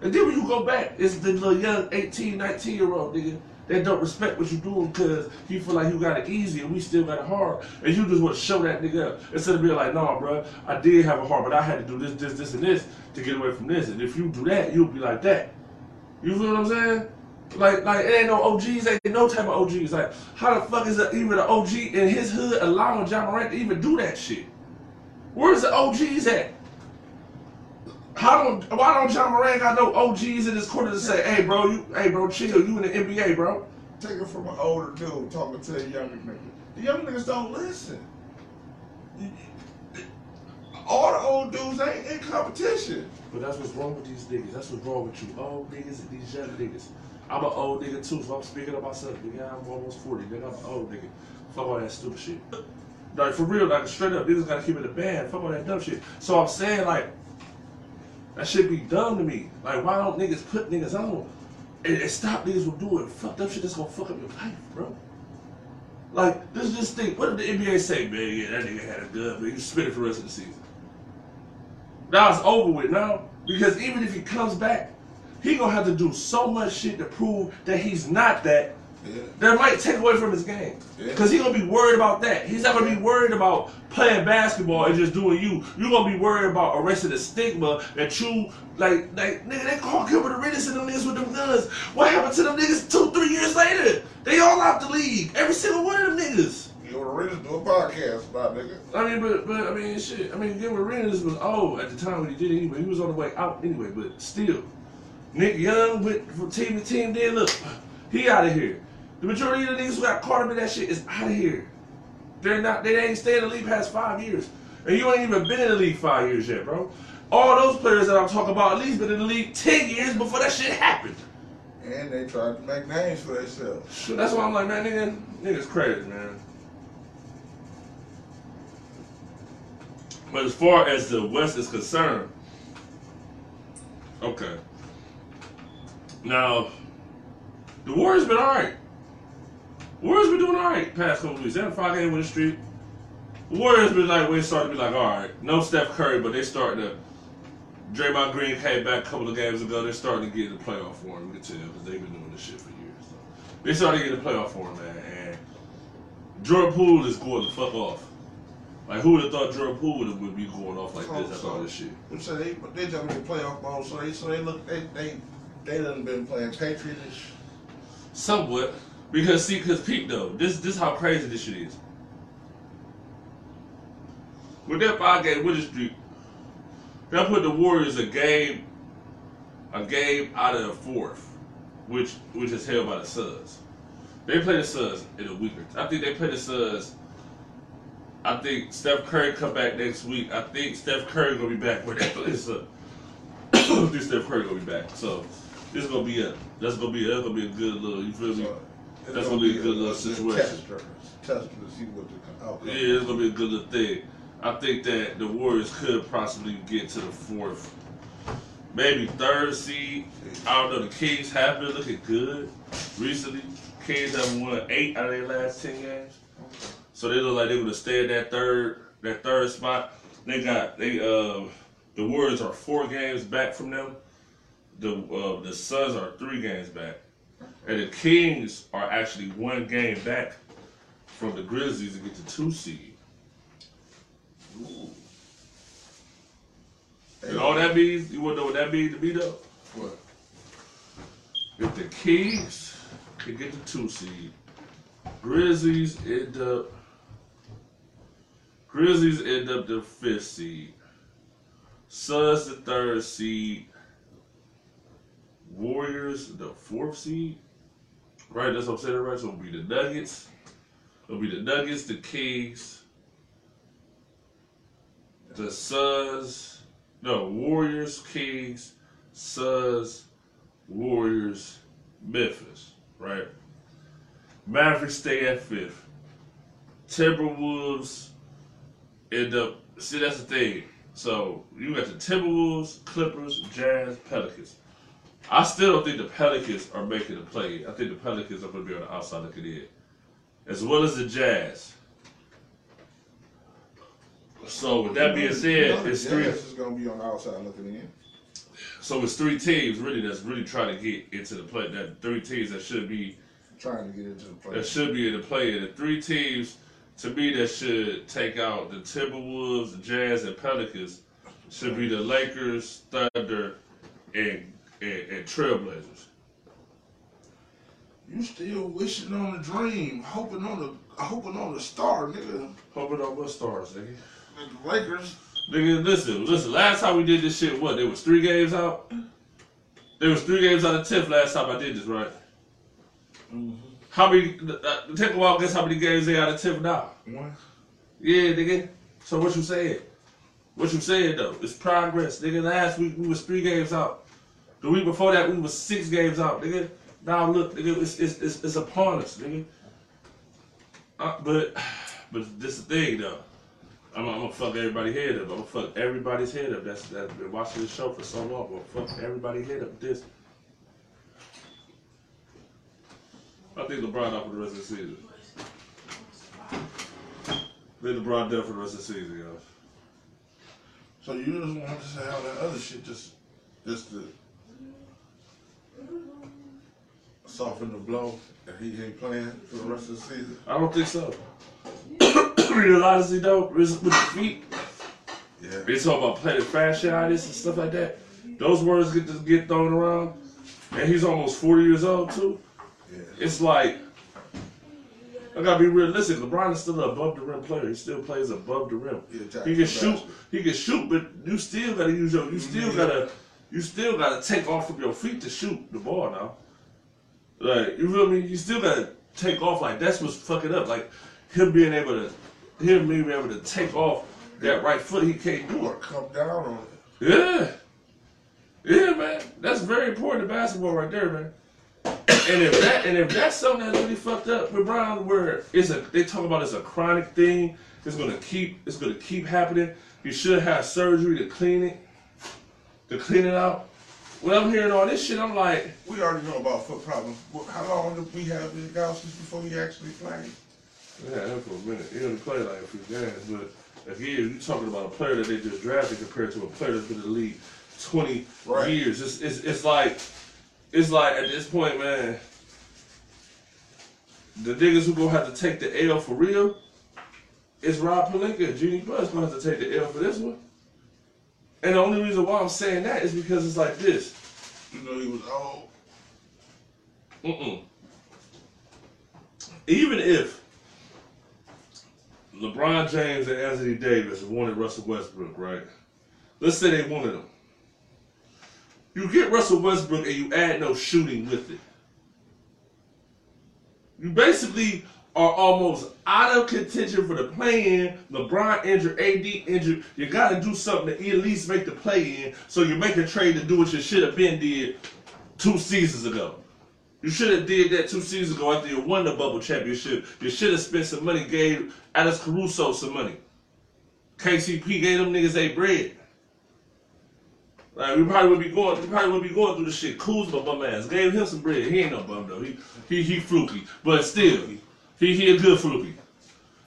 And then when you go back, it's the little young 18, 19 year old nigga that don't respect what you're doing because he feel like you got it easy and we still got it hard. And you just want to show that nigga up. Instead of being like, nah, bro, I did have it hard, but I had to do this, this, this, and this to get away from this. And if you do that, you'll be like that. You feel what I'm saying? Like, like it ain't no OGs, ain't no type of OGs. Like, how the fuck is it even an OG in his hood allowing Ja Morant to even do that shit? Where's the OGs at? How don't why don't Ja Morant got no OGs in his corner to say, hey bro, you hey bro, chill, you in the NBA, bro. Take it from an older dude talking to a younger nigga. The young niggas don't listen. All the old dudes ain't in competition. But that's what's wrong with these niggas. That's what's wrong with you old niggas and these young niggas. I'm an old nigga too, so I'm speaking of myself. Nigga, I'm almost 40. Nigga, I'm an old nigga. Fuck all that stupid shit. Like, for real, like, straight up, niggas gotta keep it a band. Fuck all that dumb shit. So I'm saying, like, that should be dumb to me. Like, why don't niggas put niggas on and, and stop niggas from doing fucked up shit that's gonna fuck up your life, bro? Like, this is just think, what did the NBA say, man? Yeah, that nigga had a gun, but you spit it for the rest of the season. Now it's over with now. Because even if he comes back, he gonna have to do so much shit to prove that he's not that. Yeah. That might take away from his game. Yeah. Cause he gonna be worried about that. He's not gonna be worried about playing basketball and just doing you. You're gonna be worried about arresting the stigma that you like like nigga they call Gilbert Arenas and them niggas with them guns. What happened to them niggas two, three years later? They all out the league. Every single one of them niggas. You know, Arenas do a podcast about nigga. I mean, but but I mean, shit. I mean, Gilbert Arenas was old at the time when he did it anyway. He was on the way out anyway, but still, Nick Young went from team to team. Then look, he out of here. The majority of the niggas who got caught up in that shit is out of here. They're not. They ain't staying in the league past five years, and you ain't even been in the league five years yet, bro. All those players that I'm talking about at least been in the league ten years before that shit happened. And they tried to make names for themselves. So that's why I'm like, man, nigga, niggas crazy, man. But as far as the West is concerned, okay. Now, the Warriors been alright. Warriors been doing alright past couple weeks. They had a five game winning streak. The Warriors been like, we starting to be like, alright, no Steph Curry, but they starting to. Draymond Green came back a couple of games ago. They're starting to get in the playoff form. You can tell because they've been doing this shit for years. So. They started to get in the playoff form, man. And Jordan Poole is going the fuck off. Like, who would have thought Jordan Poole would, would be going off like this after all this shit? Said they they jumping in playoff mode, so they so they look they they they done been playing Patriotish. Somewhat. Because, see, because peep, though, this this how crazy this shit is. With that five game winning streak, they put the Warriors a game, a game out of the fourth, which which is held by the Suns. They play the Suns in a week. I think they play the Suns. I think Steph Curry come back next week. I think Steph Curry gonna be back when they play the Suns. I think Steph Curry gonna be back. So It's gonna be a that's gonna be that's gonna be a good little you feel me? That's gonna be a good little situation. Tester, tester to see what the outcome. Yeah, it's gonna be a good little thing. I think that the Warriors could possibly get to the fourth, maybe third seed. I don't know. The Kings have been looking good recently. Kings have won eight out of their last ten games, so they look like they're gonna stay in that third that third spot. They got they uh the Warriors are four games back from them. The uh, the Suns are three games back, and the Kings are actually one game back from the Grizzlies to get to two seed. And all that means, you wanna know what that means to me though? What? If the Kings can get the two seed, Grizzlies end up Grizzlies end up the fifth seed. Suns the third seed. Warriors the fourth seed. Right, that's what I'm saying, right? So it'll be the Nuggets. It'll be the Nuggets, the Kings, the Suns, no, Warriors, Kings, Suns, Warriors, Memphis, right? Mavericks stay at fifth. Timberwolves end up. See, that's the thing. So you got the Timberwolves, Clippers, Jazz, Pelicans. I still don't think the Pelicans are making a play. I think the Pelicans are going to be on the outside looking in, as well as the Jazz. So with that being said, the it's Jazz three. is gonna be on the outside looking in. So it's three teams really that's really trying to get into the play. That three teams that should be Trying to get into the play. that should be in the play. The three teams to me that should take out the Timberwolves, the Jazz, and Pelicans should be the Lakers, Thunder, and and, and Trailblazers. You still wishing on the dream, hoping on the hoping on the star, nigga. Hoping on what stars, nigga. The Lakers. Nigga, listen, listen. Last time we did this shit, what? There was three games out. There was three games out of tenth last time I did this, right? Mhm. How many? Uh, take a while. Guess how many games they out of tenth now? One. Yeah, nigga. So what you saying? What you saying though? It's progress, nigga. Last week we was three games out. The week before that we was six games out, nigga. Now look, nigga, it's it's it's, it's upon us, nigga. Uh, but but this is the thing though. I'm, I'm gonna fuck everybody head up. I'm gonna fuck everybody's head up. That's that's been watching the show for so long. I'm gonna fuck everybody head up this. I think LeBron out for the rest of the season. I think LeBron done for the rest of the season, yo. So you just want to say all that other shit just just to soften the blow that he ain't playing for the rest of the season. I don't think so. Real honestly though, with the feet, Yeah. they talk about plantar fasciitis and stuff like that. Those words get just get thrown around, and he's almost forty years old too. Yeah. It's like I gotta be realistic. LeBron is still an above the rim player. He still plays above the rim. Yeah, He can shoot. He can shoot, but you still gotta use your. You still Mhm. gotta. You still gotta take off from your feet to shoot the ball now. Like you feel me? You still gotta take off. Like that's what's fucking up. Like him being able to, him being able to take off that right foot. He can't do it. come down on it. Yeah. Yeah, man. That's very important to basketball right there, man. And if that and if that's something that's really fucked up with Brown, where it's a they talk about it's a chronic thing, it's gonna keep it's gonna keep happening. You should have surgery to clean it, to clean it out. When I'm hearing all this shit, I'm like, We already know about foot problems. How long did we have this since before he actually played? yeah, him for a minute. He only played like a few games, but again, you're talking about a player that they just drafted compared to a player that's been in the league 20 Right. years. It's, it's it's like it's like at this point, man. The niggas who gonna have to take the L for real is Rob Pelinka and Jeanie Buss gonna have to take the L for this one. And the only reason why I'm saying that is because it's like this. You know he was old. Mm-mm. Even if LeBron James and Anthony Davis wanted Russell Westbrook, right? Let's say they wanted him. You get Russell Westbrook and you add no shooting with it. You basically are almost out of contention for the play-in. LeBron injured, AD injured. You got to do something to at least make the play-in. So you make a trade to do what you should have been did two seasons ago. You should have did that two seasons ago after you won the bubble championship. You should have spent some money, gave Alex Caruso some money. KCP gave them niggas a bread. Like we probably would be going, we probably would be going through the shit. Kuzma bum ass gave him some bread. He ain't no bum though. He he he fluky, but still, he he a good fluky.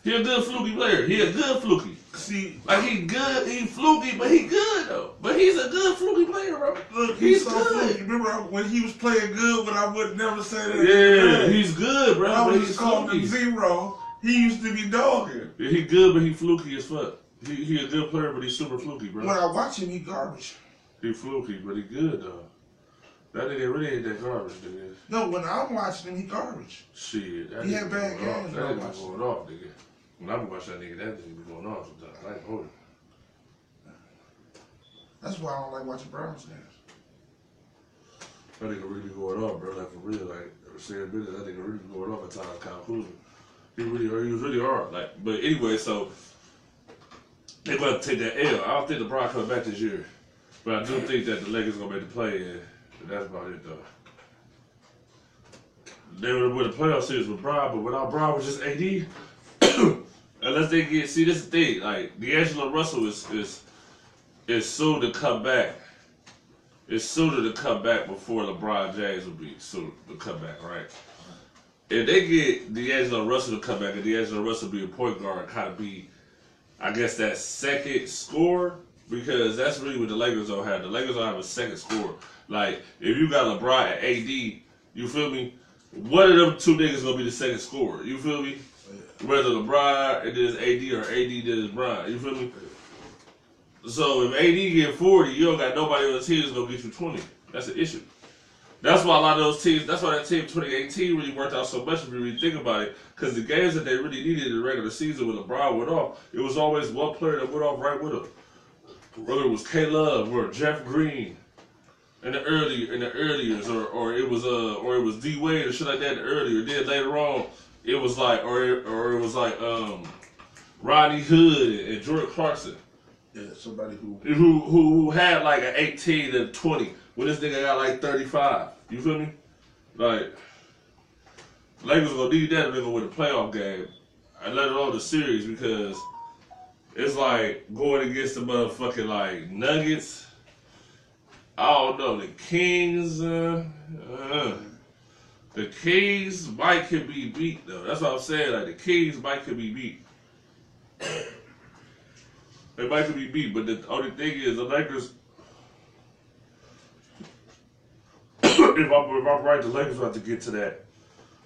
He a good fluky player. He a good fluky. See, Like he good, he fluky, but he good though. But he's a good fluky player, bro. look, he's he's so good. good. Remember when he was playing good, but I would never say that. Yeah, he's good, bro. I But was he's calling him zero. He used to be dogging. Yeah, he good, but he fluky as fuck. He he a good player, but he's super fluky, bro. When I watch him, he garbage. He fluky, but he good though. That nigga really ain't that garbage, nigga. No, when I'm watching him, he garbage. Shit, that He nigga had bad games That nigga watched going off, nigga. When I be watching that nigga, that nigga be going off sometimes. I ain't hold it. That's why I don't like watching Browns games. That nigga really going off, bro. Like for real, like saying business, that nigga really going off at times. Kyle Kuzma. He really, he was really hard. Like, but anyway, so they gonna take that L. I don't think the LeBron coming back this year, but I do think that the Lakers gonna make the play, that's about it though. They would win the playoff series with Brown, but without Brown, was just AD. Unless they get see, this thing. Like D'Angelo Russell is is is soon to come back. It's sooner to come back before LeBron James will be soon to come back, right? If they get D'Angelo Russell to come back and D'Angelo Russell be a point guard, kind of be, I guess, that second scorer, because that's really what the Lakers don't have. The Lakers don't have a second scorer. Like, if you got LeBron and AD, you feel me? One of them two niggas gonna be the second scorer. You feel me? Whether LeBron it is AD or AD does Bron. You feel me? So if AD get 40, you don't got nobody on the team that's gonna get you 20. That's an issue. That's why a lot of those teams, that's why that team 2018 really worked out so much if you really think about it. Because the games that they really needed in the regular season when LeBron went off, it was always one player that went off right with him. Whether it was K Love or Jeff Green in the early in the earliers, or, or it was uh or it was D Wade or shit like that earlier. Then later on, it was like or it, or it was like um Rodney Hood and Jordan Clarkson Yeah, somebody who who who who had like an 18 to 20 when this nigga got like 35. You feel me? Like Lakers gonna need that if they're gonna win with a playoff game. I let it on the series because it's like going against the motherfucking like Nuggets. I don't know the Kings. Uh, uh, the Kings might could be beat though. That's what I'm saying. Like the Kings might could be beat. They might could be beat, but the only thing is the Lakers. if I'm if I'm right, the Lakers will have to get to that.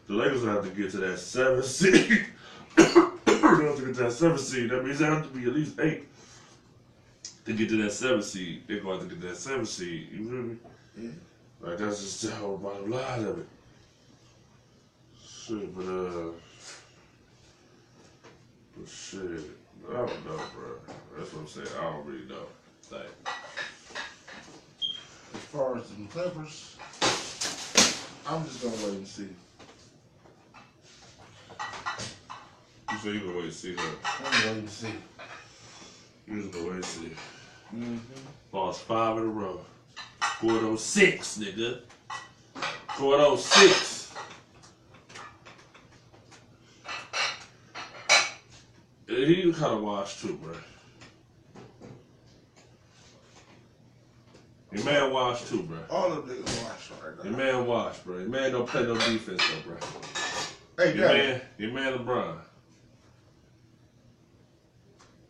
The Lakers will have to get to that seven seed. they have to get to that seven seed. That means they have to be at least eight to get to that seven seed. They're going to get to that seven seed. You feel me? Yeah. Like that's just the whole bottom line of it. Shit, but uh, but shit, I don't know, bro. That's what I'm saying. I don't really know. Like, as far as the Clippers, I'm just gonna wait and see. you say you gonna wait and see that? I'm gonna wait and see. You just gonna wait. Mm-hmm. Lost five in a row. Four of those six, nigga. Four of those six. Yeah, He kind of washed too, bro. Your man washed too, bro. All of them niggas watch right Your now. man washed, bro. Your man don't play no defense, though, bro. Hey, Your never, man, your man LeBron.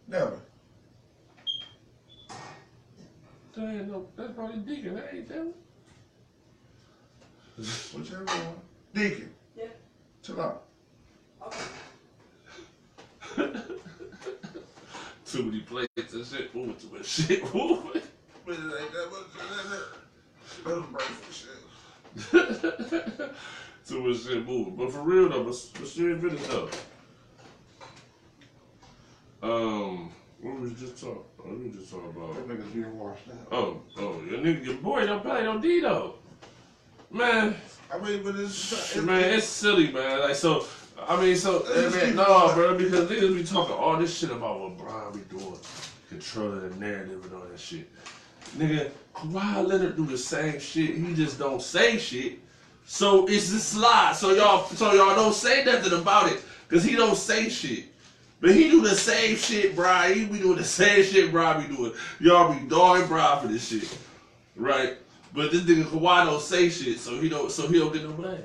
never. That ain't no, that's probably Deacon. That ain't them. Whichever one. Deacon. Yeah. Chill out. Too many plates and shit. Moving too much shit. Moving. But it ain't that much. Let him break for shit. Too much shit moving. But for real though, but, but serious business though. Um, what was we just talking? What oh, we just talking about? Them niggas being washed out. Oh, oh, your nigga, your boy don't play no D though. Man, I mean, but it's, it's man, it's silly, man. Like so, I mean, so man, no, bro, because niggas be talking all this shit about what Brian be doing, controlling the narrative and all that shit. Nigga, Kawhi Leonard do the same shit. He just don't say shit. So it's the slide. So y'all, so y'all don't say nothing about it, cause he don't say shit. But he do the same shit, bro. He be doing the same shit, bro. Be doing. Y'all be dogging bro for this shit, right? But this nigga Kawhi don't say shit, so he don't, so he don't get no blame.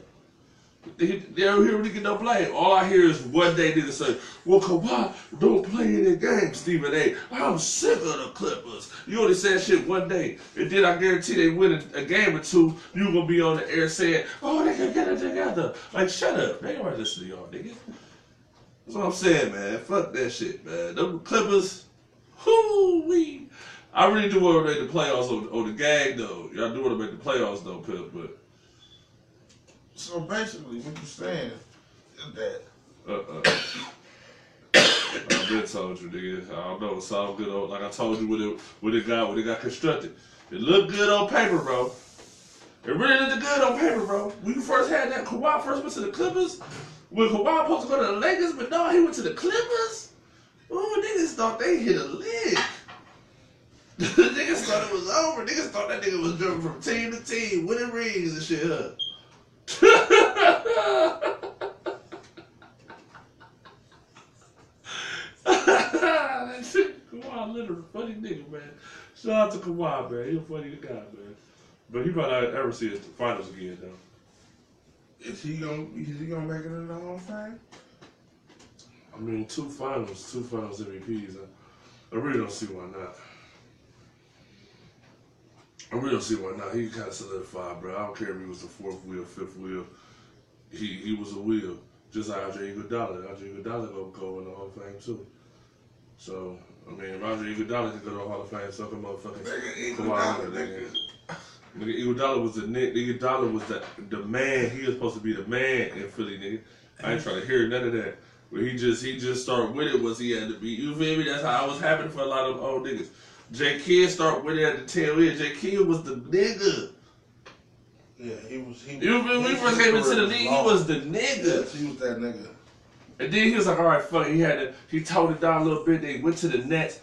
He, they don't really get no blame. All I hear is one day niggas say, "Well, Kawhi don't play in the game." Stephen A. I'm sick of the Clippers." You only said shit one day, and then I guarantee they win a, a game or two. You gonna be on the air saying, "Oh, they can get it together." Like, shut up. They right listen to y'all, nigga. That's what I'm saying, man. Fuck that shit, man. Them Clippers, whoo wee. I really do want to make the playoffs on, on the gang, though. Y'all do want to make the playoffs, though, Pip, but. So basically, what you're saying is that Uh-uh. I've been told you, nigga. I don't know. It's all good. On, like I told you when it when it got when it got constructed, it looked good on paper, bro. It really looked good on paper, bro. When you first had that Kawhi first went to the Clippers, when Kawhi supposed to go to the Lakers, but no, he went to the Clippers. Ooh, niggas thought they hit a lick. niggas thought it was over. Niggas thought that nigga was jumping from team to team, winning rings and shit. Huh? that shit, Kawhi literally funny nigga, man. Shout out to Kawhi, man. He a funny guy, man. But he might not ever see us the finals again, though. Is he gonna is he gonna make it in the Hall of Fame? I mean, two finals, two finals MVPs. I, I really don't see why not. I really don't see why not. He kind of solidified, bro. I don't care if he was the fourth wheel, fifth wheel. He he was a wheel, just like Andre Iguodala. Andre Iguodala gonna go in the Hall of Fame too. So I mean, Roger Iguodala can go to the Hall of Fame. So can motherfucking Nigga, Kawhi Iguodala, Leonard, nigga. Nigga, Iguodala was the nick. Iguodala was the the man. He was supposed to be the man in Philly, nigga. I ain't trying to hear none of that. But he just he just started with it was he had to be. You feel me? That's how it was happening for a lot of old niggas. J Kidd start with it at the tail end. J Kidd was the nigga. Yeah, he was. He, You feel me? When first came into the league, he was the nigga. Yes, he was that nigga. And then he was like, all right, fuck. it. He had to, he toned it down a little bit. They went to the Nets,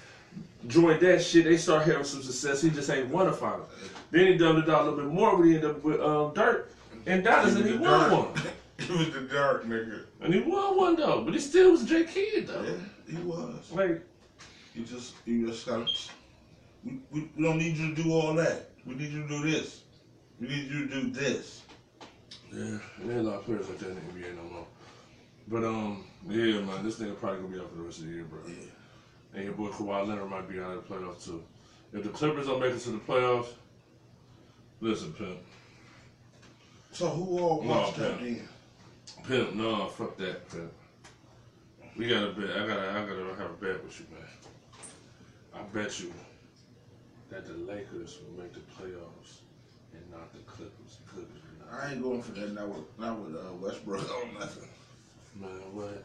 joined that shit. They started having some success. He just ain't won a final. Then he dumbed it down a little bit more when he ended up with um, Dirk and Dallas, and he won dark- one. he was the dark nigga. And he won one though, but he still was J Kidd though. Yeah, he was. Like, You just, you just gotta. We, we, we don't need you to do all that. We need you to do this. We need you to do this. yeah, there ain't a lot of players like that in the NBA no more. But um, yeah, man, this nigga probably gonna be out for the rest of the year, bro. Yeah. And your boy Kawhi Leonard might be out of the playoffs too. If the Clippers don't make it to the playoffs, listen, pimp. So who all watched that then? Pimp, no, fuck that, pimp. We gotta bet. I gotta, I gotta have a bet with you, man. I bet you that the Lakers will make the playoffs and not the Clippers. The Clippers. I ain't going for that. Not with, not with uh, Westbrook or nothing. Man, what?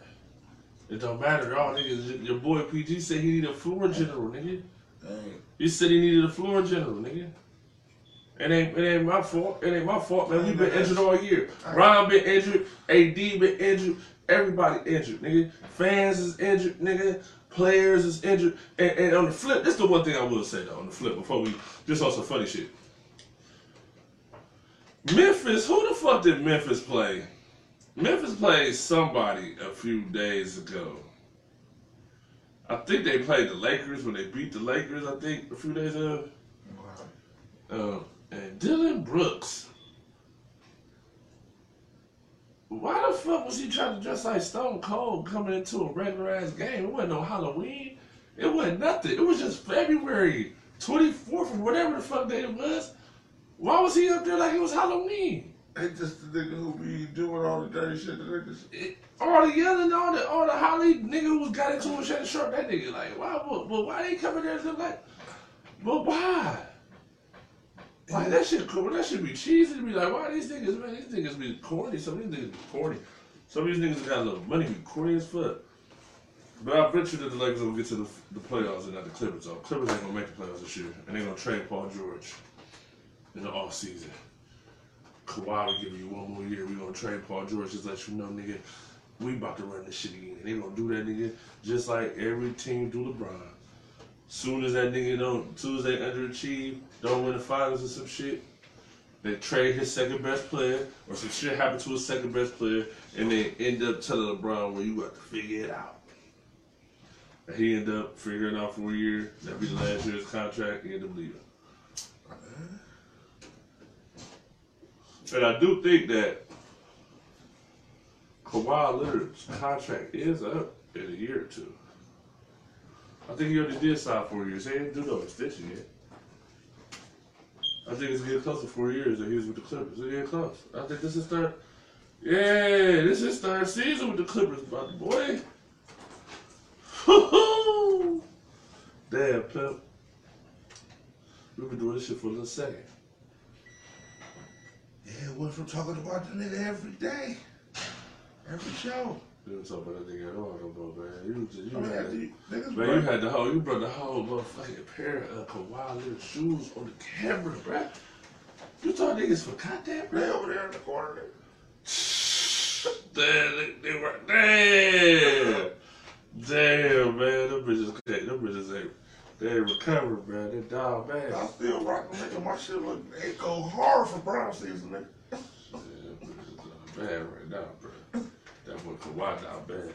It don't matter, y'all niggas. Your boy PG said he need a floor general, nigga. Dang. He said he needed a floor general, nigga. It ain't, it ain't my fault. It ain't my fault, man. We've been injured all year. Ron been injured. AD been injured. Everybody injured, nigga. Fans is injured, nigga. Players is injured. And, and on the flip, this is the one thing I will say, though, on the flip, before we, just on some funny shit. Memphis, who the fuck did Memphis play? Memphis played somebody a few days ago. I think they played the Lakers when they beat the Lakers, I think, a few days ago. Uh, and Dillon Brooks. Why the fuck was he trying to dress like Stone Cold coming into a regular ass game? It wasn't no Halloween. It wasn't nothing. It was just February 24th or whatever the fuck day it was. Why was he up there like it was Halloween? It's just the nigga who be doing all the dirty shit. The niggas. It, all the yelling, all the all the Holly nigga who got into a shit shirt, that nigga like, why? But, but why they coming there like? But why? Like that shit cool. That should be cheesy to be like, why these niggas, man? These niggas be corny. Some of these niggas be corny. Some of these niggas got a little money, be corny as fuck. But I bet you that the Lakers will get to the, the playoffs and not the Clippers. So Clippers ain't gonna make the playoffs this year, and they're gonna trade Paul George in the off season. Kawhi will give you one more year. We're gonna trade Paul George. Just let you know, nigga, we about to run this shit again. And they gonna do that, nigga, just like every team do LeBron. Soon as that nigga don't, they underachieve, don't win the finals or some shit, they trade his second best player, or some shit happen to his second best player, and they end up telling LeBron, "Well, you got to figure it out." And he end up figuring out for a year. That be the last year's contract. He end up leaving. And I do think that Kawhi Leonard's contract is up in a year or two. I think he already did sign four years. He didn't do no extension yet. I think it's getting close to four years that he was with the Clippers. It's getting close. I think this is third. Yeah, this is third season with the Clippers, but boy. Damn, pimp. We've been doing this shit for a little second. Yeah, went from talking about the nigga every day, every show. We didn't talk about that nigga at all no more, man. You, just, you I mean, had, niggas, man, you had the whole, you brought the whole motherfucking pair of Kawhi little shoes on the camera, bruh. You thought niggas forgot that, they bruh? over there in the corner. Damn, they, they were, damn. Damn, man, them bitches, them bitches ain't, they ain't recovered, man. They dog bad. I still rocking, nigga. My shit look, it go hard for Brown season, nigga. Yeah, bitches bad right now. That boy Kawhi down bad.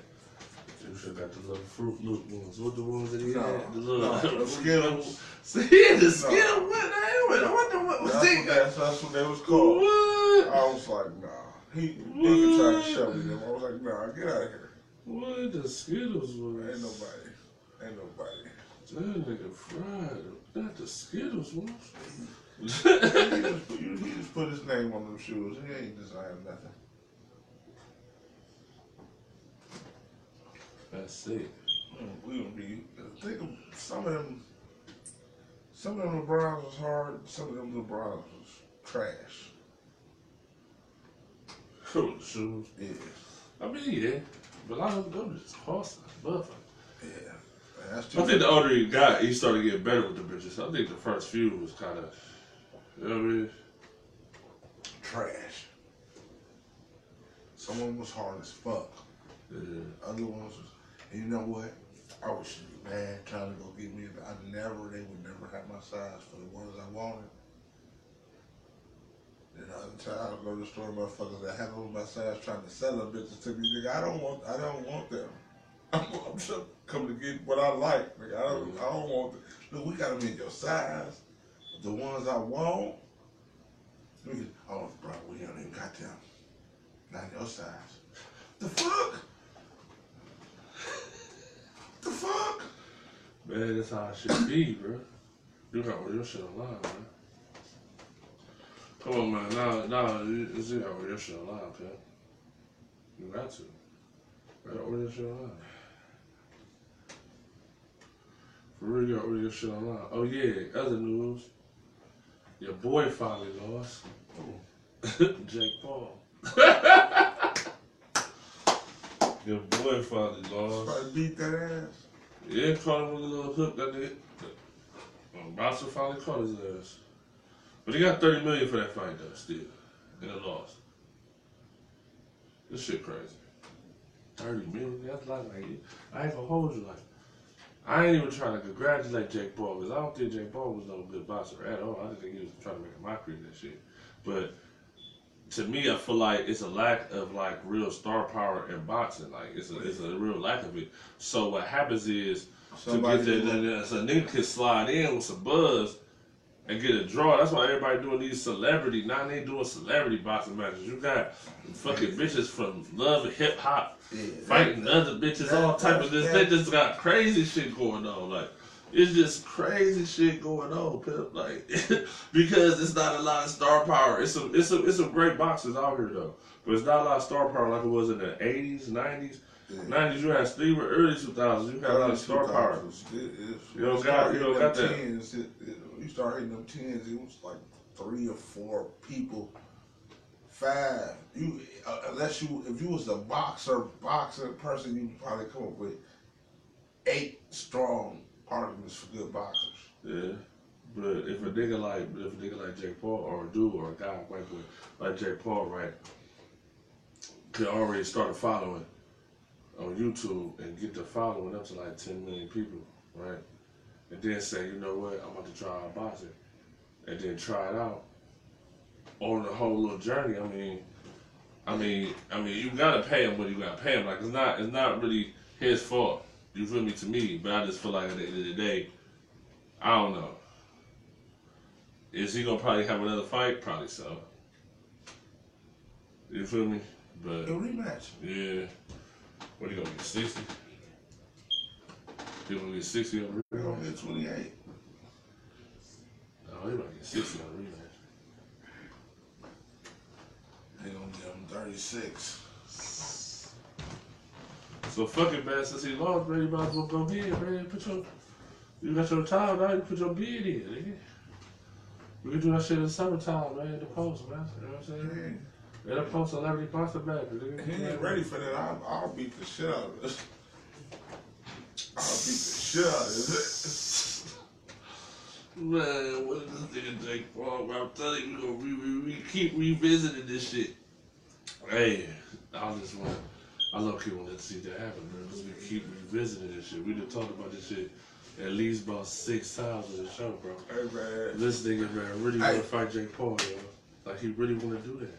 You should got the little Fruit Loop ones. What the ones that he No, had? The little no, the Skittles. See, the Skittles. What? What? What the? What was That's they? what, that's, that's what they was called. What? I was like, nah. He, he tried to show me them. I was like, nah, get out of here. What the Skittles was? Ain't nobody. Ain't nobody. That nigga fried. Not the Skittles ones. he, just, put- he just put his name on them shoes. He ain't designed nothing. That's it. We gonna be. Think of some of them. Some of them LeBrons was hard. Some of them LeBrons was trash. Cool shoes. Yeah, I mean, yeah. But a lot of them just a motherfucker. yeah. That's too I think the older he got, he started getting better with the bitches. I think the first few was kind of, you know what I mean? trash. Some of them was hard as fuck. Yeah. Other ones was, and you know what? I was mad trying to go get me. I never, they would never have my size for the ones I wanted. Then other time I go to the store, motherfuckers that have them my size trying to sell them bitches to me. Nigga, I don't want, I don't want them. I'm, I'm just coming to get what I like. Nigga, I don't, I don't want. Them. Look, we got them in your size. The ones I want. At, oh, bro, we don't even got them. Not your size. The fuck? The fuck? Man, that's how it should be, bro. You got all your shit online, man. Come on, man. Now, now, it's you got all your shit online, okay? You got to. You got all your shit online. For real, you got all your shit online. Oh, yeah, other news. Your boy finally lost. Oh. Jake Paul. Your boy finally lost. To beat that ass. Yeah, caught him with a little hook that nigga. Bouncer finally caught his ass. But he got 30 million for that fight though, still. And a loss. This shit crazy. 30 million, that's like, like I ain't gonna hold you like. I ain't even trying to congratulate Jake Paul because I don't think Jake Paul was no good boxer at all. I just think he was trying to make a mockery of that shit. But to me, I feel like it's a lack of like real star power in boxing. Like it's a it's a real lack of it. So what happens is Somebody to get that, that, that so a nigga can slide in with some buzz and get a draw. That's why everybody doing these celebrity. Now they doing celebrity boxing matches. You got fucking bitches from love and hip hop Yeah. fighting other bitches, all that- type of this. that- They just got crazy shit going on. Like it's just crazy shit going on, pimp. Like because it's not a lot of star power. It's some it's some it's some great boxers out here though, but it's not a lot of star power like it was in the eighties, nineties. Nineties, you had Steve early two thousands. You had a lot of star power. You don't got- you don't got that. Tens, it, it, you start hitting them tens, it was like three or four people, five. You uh, unless you if you was a boxer boxer person, you probably come up with eight strong arguments for good boxers. Yeah. But if a nigga like if a nigga like Jake Paul or a dude or a guy white boy like Jake Paul, right, could already start a following on YouTube and get the following up to like ten million people, right? and then say, you know what, I'm about to try out boxing, and then try it out on the whole little journey. I mean, I mean, I mean, you gotta pay him what you gotta pay him. Like it's not, it's not really his fault. You feel me? To me, but I just feel like at the end of the day, I don't know. Is he gonna probably have another fight? Probably so. You feel me? A But rematch. yeah, what he gonna get sixty? He gonna get sixty on We're gonna rematch? get 28. No, he might get sixty on rematch. They gonna give him 36. So fuck it, man. Since he lost, man, you might as well go ahead, man. Put your, you got your time now. You put your beard in, nigga. We can do that shit in the summertime, man. In the post, man. You know what I'm saying? ain't, In the post, celebrity boxer match, nigga. he ain't ready for that. I'll, I'll beat the shit out of this. I'll beat the shit out of this. Man, what is this nigga Jake Paul? I'm telling you, we re- we keep revisiting this shit. Hey, I just want, I love key want to see that happen, man. Because we keep revisiting this shit. We done talked about this shit at least about six times in the show, bro. Hey, man. This nigga, man, really want to fight Jake Paul, yo. Like, he really want to do that.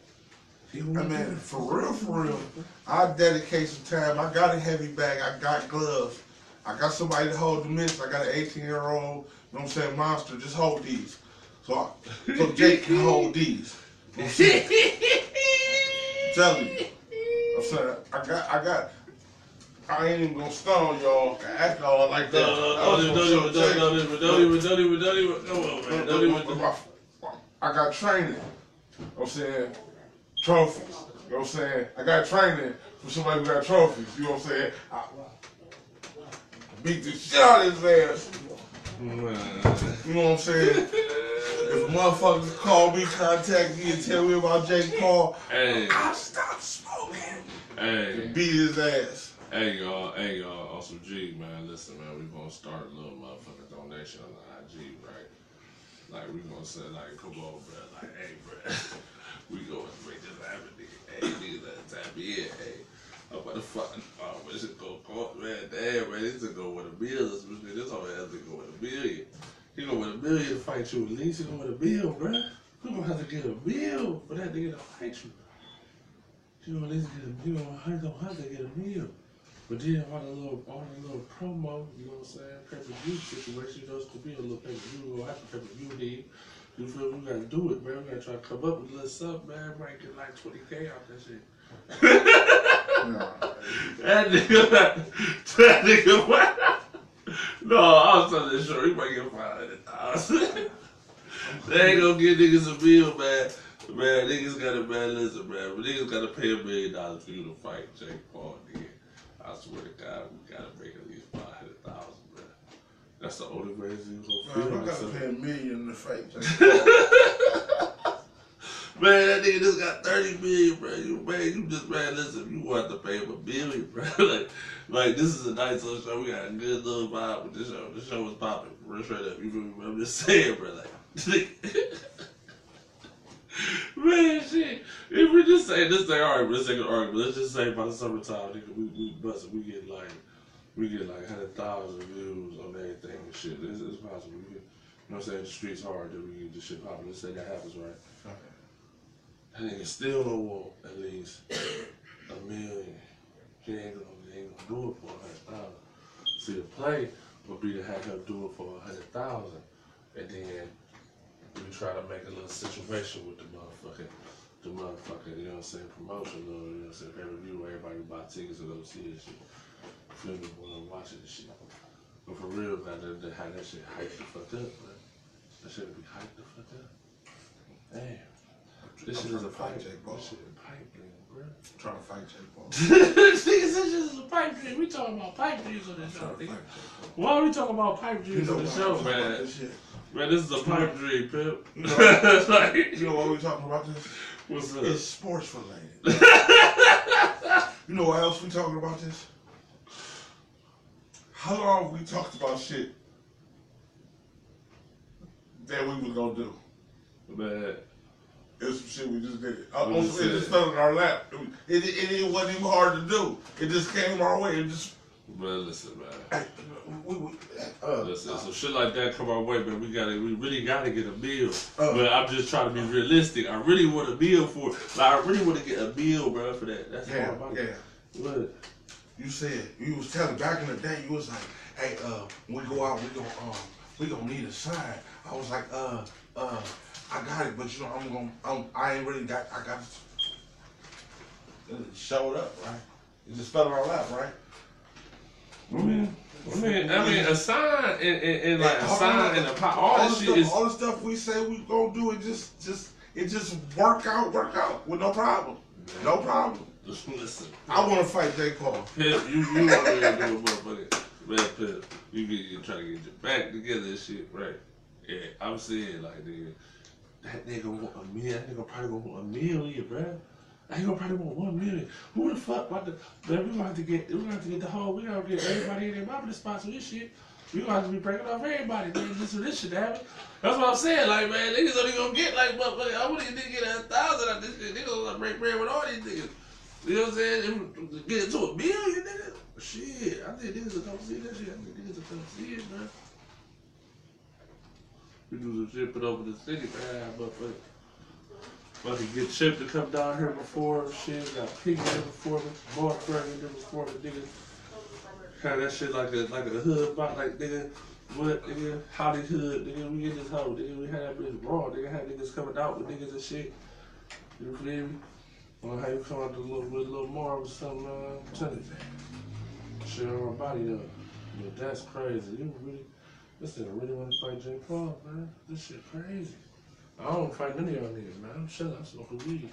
He I mean, for real, for real, I dedicate some time. I got a heavy bag. I got gloves. I got somebody to hold the mitts. I got an 18 year old, you know what I'm saying, monster. Just hold these. So, I, so Jake can hold these. You know what I'm? I'm telling you. Saying, I got, I got, I ain't even gonna stun on y'all act all like that. I don't even, don't, even, don't even, don't even, don't even, I got training. I'm saying? Trophies. You know what I'm saying? I got training for somebody who got trophies. You know what I'm saying? I beat the shit out of his ass. Man. You know what I'm saying? If motherfuckers call me, contact me, and tell me about Jake Paul, Hey, I'll stop smoking. Hey. Beat his ass. Hey y'all, hey y'all, some G, man. Listen, man, we gonna start a little motherfucking donation on the IG, right? Like we gonna say, like, come on, bro. Like, hey, bro, we gonna make this happen, nigga. Hey, nigga, that tap in, hey. I'm about to fucking, oh, this shit go cost, man. Damn, man, this is go with a million. This shit, this whole has to go with a million. He gonna win a million to fight you. At least he gonna win a bill, bro. We gonna have to get a bill for that nigga to fight you. You gonna at least get a, you gonna have to, have to get a meal. But then all the little, all the little promo, you know what I'm saying, pay per view situation, you know, it's gonna be a little pay per view. We're gonna have to pay per view need. You feel me? We gotta do it, man. We gotta try to come up with a little something, man. Might get like 20k out that shit. Nah. That nigga, that nigga, what? No, I was telling this short, he might get 500,000. they ain't gonna get niggas a bill, man. Man, niggas gotta, man, listen, man. Niggas gotta pay a million dollars for you to fight Jake Paul, nigga. I swear to God, we gotta make at least 500,000, man. That's the only way you gonna Man, feel I gotta pay a million to fight Jake Paul. Man, that nigga just got 30 million, bro. You, man, you just, man, listen, you want to pay him a billion, bro. like, like, this is a nice little show. We got a good little vibe with this show. This show was popping, straight up. You feel me? I'm just saying, bro. Like, man, shit. If we just say this thing, all right, let's take an argument. Let's just say by the summertime, nigga, we, we bust it. We get like, we get like 100,000 views on everything and shit. It's, it's possible. We get, you know what I'm saying? The streets hard that we get this shit popping. Let's say that happens, right? That nigga still don't want at least a million. He ain't gonna, he ain't gonna do it for a hundred thousand. See, the play would be to have him do it for a hundred thousand, and then we try to make a little situation with the motherfucking, the motherfucking, you know what I'm saying, promotion, you know what I'm saying, pay per view, everybody buy tickets to go see this shit. Feel me when I'm watching this shit. But for real, man, that, that, how that shit hyped the fuck up, man. That shit be hyped the fuck up. Damn. This shit is a pipe. Jake Paul. This shit is a pipe dream, bro. Trying to fight Jake Paul. this said is a pipe dream. We talking about pipe dreams on this show, nigga. fight Jake Paul. Why are we talking about pipe You dreams know on the show, I'm man? Man, this is a pipe dream, pimp. You know- like, You know why we talking about this? what's up? It's sports related. you know why else we talking about this? How long we talked about shit that we was gonna do? Man, It was some shit we just did. Uh, We it just just fell in our lap. It, it, it wasn't even hard to do. It just came our way. It just man, listen, man. We, we uh, Listen, so shit like that come our way, but We gotta, we really gotta get a meal. Uh. but I'm just trying to be realistic. I really want a meal for, like, I really want to get a meal, bro, for that. That's yeah, all about yeah. What? You said you was telling back in the day. You was like, hey, uh, when we go out, we gonna um, we gonna need a sign. I was like, uh, uh, I got it, but you know, I'm gonna, I'm, I ain't really got, I got. It showed up, right? It just fell in our lap, right? Mean, I mean, I mean, a sign and, and, and like a sign and a pot, all that the shit stuff, is. all the stuff we say we gonna do, it just, just, it just work out, work out with no problem, no problem. Listen, I want to fight J Cole. Pip, you you over there doing motherfucking red Pip. You get you trying to get your back together and shit, right? Yeah, I'm saying like nigga, that nigga want a meal. That nigga probably gonna want a million, bro. That nigga probably want one million. Who the fuck about the? Man, we gonna have to get we gonna have to get the whole. We gonna get everybody in their mouth to sponsor this shit. We gonna have to be breaking off everybody, man. This for this shit happen. That's what I'm saying. Like, man, niggas only gonna get like, motherfucker. I want these niggas get a thousand out this shit. Niggas gonna break bread with all these niggas. You know what I'm saying? Get to a million, nigga. Shit, I think niggas come see that shit. I think niggas will come see it, man. We do some shit, put over the city, man. But fucking get Chip to come down here before shit. Got Piggy there before me, Burger there before me, nigga. Had that shit like a like a hood box, like nigga. What nigga? Hollywood, nigga. We get this hoe, nigga. We had that bitch raw, nigga. Had niggas coming out with niggas and shit. You feel me? Well, how you come out a little with a little more or something, man? I'm telling you. Shit on my body though. But that's crazy. You really, this nigga really want to fight J. Paul, man. This shit crazy. I don't fight none of y'all niggas, man. I'm chilling. I'm smoking weed.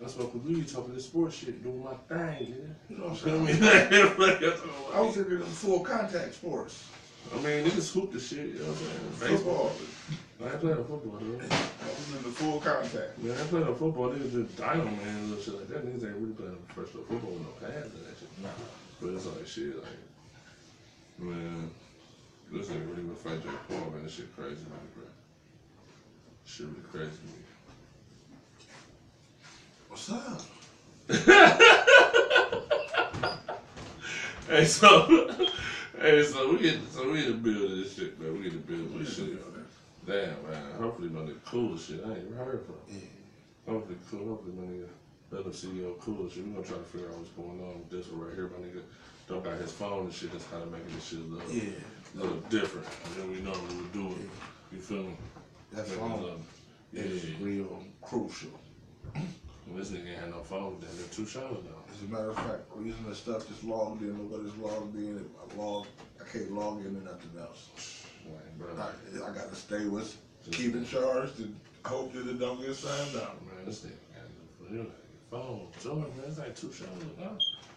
I'm smoking weed, talking this sports shit, doing my thing, nigga. You know what I'm saying? I was in the full contact sports. I mean, niggas hoop the shit, you know what I'm saying? Football. I ain't playing no football, dude. I was in the full contact. Man, I play no football. Niggas just dino man and little shit like that. Niggas ain't really playing professional football with no pads and that shit. Nah. But it's like shit, like man, this ain't really gonna fight Jake Paul, man. This shit crazy, man, bro. Shit really crazy to. What's up? Hey, so, hey, so we get, so we in the build this shit, man. We in the build this shit. Damn, man. Hopefully, my nigga cool as shit. I ain't even heard from. Yeah. Hopefully, cool. Hopefully, my nigga, let him CEO cool as shit. We gonna try to figure out what's going on with this one right here. My nigga don't got his phone and shit. That's kind of making this shit look, Yeah. little different than we normally would do it. You feel me? That phone love. Uh, yeah. is real crucial. This nigga ain't had no phone. Damn, near two shows now. As a matter of fact, we're using the stuff that's logged in, nobody's logged in, I log, I can't log in and nothing else. Like, I, I got to stay with, keep it charged and hope that it don't get signed out. man, this nigga got you know, phone. Jordan, man, it's like two shows. Huh?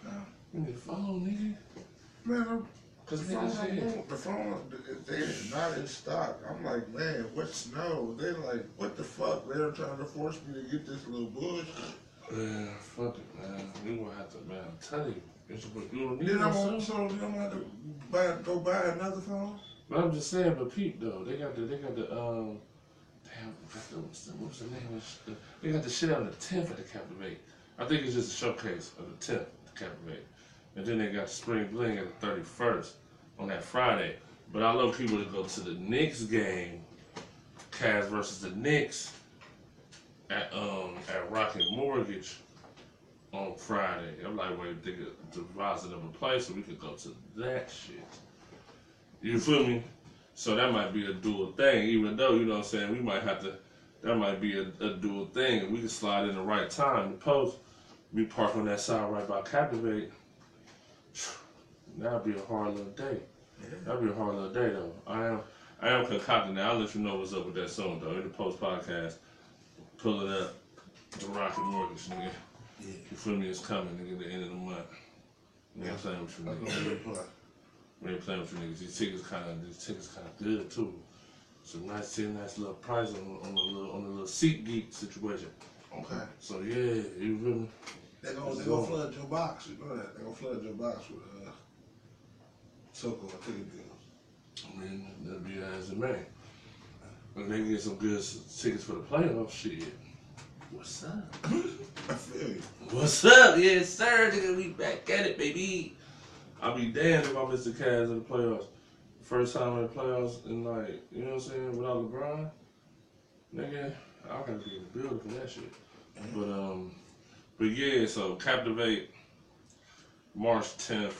Yeah. You need a phone, nigga. Man, I'm, Cause phone, niggas shit. the phone, they're not in stock. I'm like, man, what's no? They like, what the fuck? They're trying to force me to get this little bullshit. Man, fuck it, man. We gonna have to, man. I'm telling you, it's what you don't need Then I'm gonna, so I'm gonna have to buy, go buy another phone. But I'm just saying, but Pete though, they got the they got the um damn got the, what's the what was the name of the, they got the shit on the tenth at the Captivate. I think it's just a showcase of the tenth at the Captivate. And then they got Spring Bling at the thirty first on that Friday. But I love people to go to the Knicks game, Cavs versus the Knicks at um at Rocket Mortgage on Friday. I'm like, wait, they could devise another place so we could go to that shit. You feel me? So that might be a dual thing, even though, you know what I'm saying, we might have to, that might be a, a dual thing. We can slide in the right time, the post, we park on that side right by Captivate, that'd be a hard little day. That'd be a hard little day, though. I am, I am concocting that. I'll let you know what's up with that soon, though. In the post podcast, pulling up the Rocket Mortgage, nigga. Yeah. You feel me? It's coming, nigga, the end of the month. You know what I'm saying? With you, That's nigga. gonna be a plus. We ain't playing with you niggas. These tickets kind of, these tickets kind of good too. So nice, see, nice little price on, on the little, on the little SeatGeek situation. Okay. So yeah, you feel me? They gonna, they gonna flood your box. You know that. They gonna flood your box with uh, so-called ticket deals. I mean, that'd be as it may. But they get some good tickets for the playoffs, shit. What's up? I feel you. What's up? Yes, sir. Nigga, we back at it, baby. I'll be damned if I miss the Cavs in the playoffs. First time in the playoffs in like, you know what I'm saying, without LeBron. Nigga, I gotta be in the building for that shit. But um but yeah, so Captivate March 10th,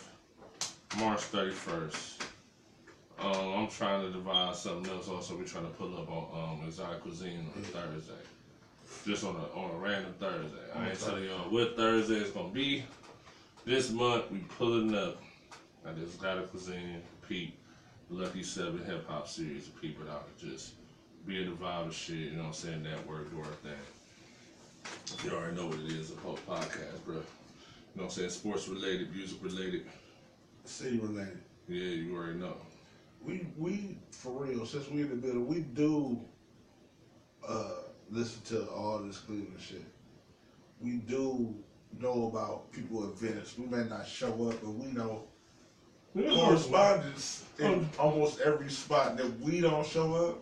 March 31st. Um, I'm trying to devise something else. Also, we're trying to pull up on um, exotic cuisine on Thursday, just on a on a random Thursday. I ain't telling y'all what Thursday it's gonna be. This month we pulling up at exotic cuisine, Pete, Lucky Seven hip hop series of people out and just be in the vibe of shit. You know what I'm saying? That word to our thing. You already know what it is, a whole podcast, bro. You know what I'm saying? Sports related, music related. City related. Yeah, you already know. We we for real, since we in the middle, we do uh listen to all this Cleveland shit. We do know about people events. We may not show up, but we know correspondence in almost every spot that we don't show up.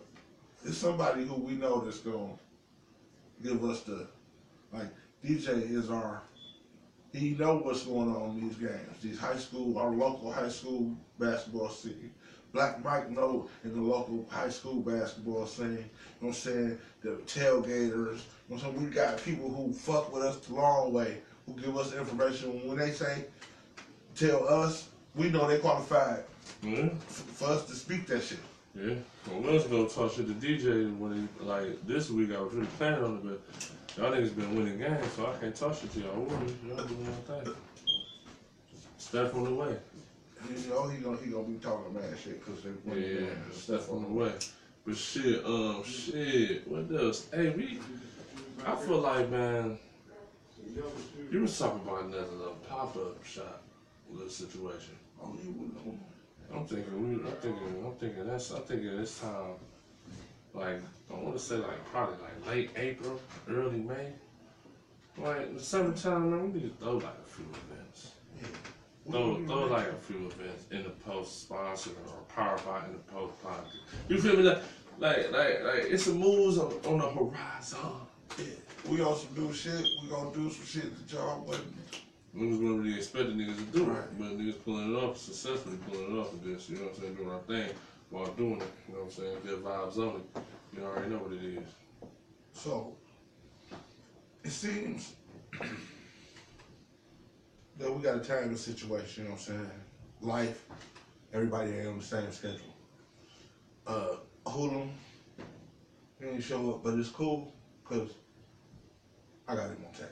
It's somebody who we know that's gonna give us the like DJ is our he know what's going on in these games. These high school, our local high school basketball scene. Black Mike know in the local high school basketball scene. You know what I'm saying? The tailgaters. You know what I'm saying? We got people who fuck with us the long way, who give us information. When they say, tell us, we know they qualified Yeah. for us to speak that shit. Yeah, well, we was gonna talk shit to DJ when he like this week. I was really planning on it, but y'all niggas been winning games, so I can't talk shit to y'all. Warriors. Y'all doing your thing. Steph on the way. You know he gonna he gonna be talking mad shit because they Yeah, winning yeah. Steph on the way. But shit, um, shit. What else? Hey, we. I feel like man, you was talking about another little pop up shop little situation. Oh, you would know. I'm thinking we. I'm thinking. I'm thinking that's. I'm thinking this time. Like I want to say like probably like late April, early May. Like in the summertime, man, we need to throw like a few events. Throw, throw like a few events in the post sponsor or power by in the post pocket. You feel me? Like, like, like, like it's a moves on, on the horizon. Yeah. We some new shit. We gonna do some shit that y'all wasn't. Niggas wasn't really expecting niggas to do it, Right. but niggas pulling it off, successfully pulling it off this, you know what I'm saying, doing our thing while doing it, you know what I'm saying, good vibes only. You already know what it is. So it seems that we got a timing situation, you know what I'm saying? Life, everybody ain't on the same schedule. Uh Hulu, he didn't show up, but it's cool because I got him on tape.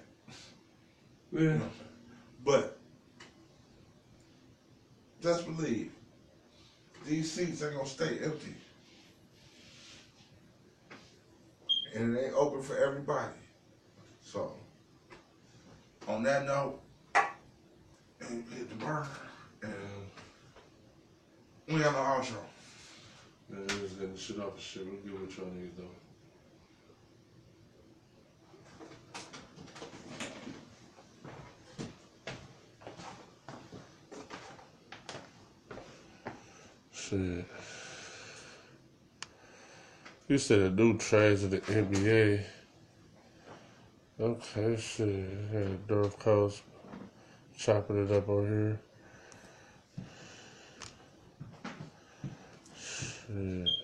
Yeah. You know what I'm saying? But just believe these seats ain't gonna stay empty. And it ain't open for everybody. So on that note, and hit the burner and we have no outro. Man, we just getting shit off the shit. We'll get what y'all niggas doing. Shit. You said a new trades of the NBA. Okay, shit. Had North Coast chopping it up on here. Shit.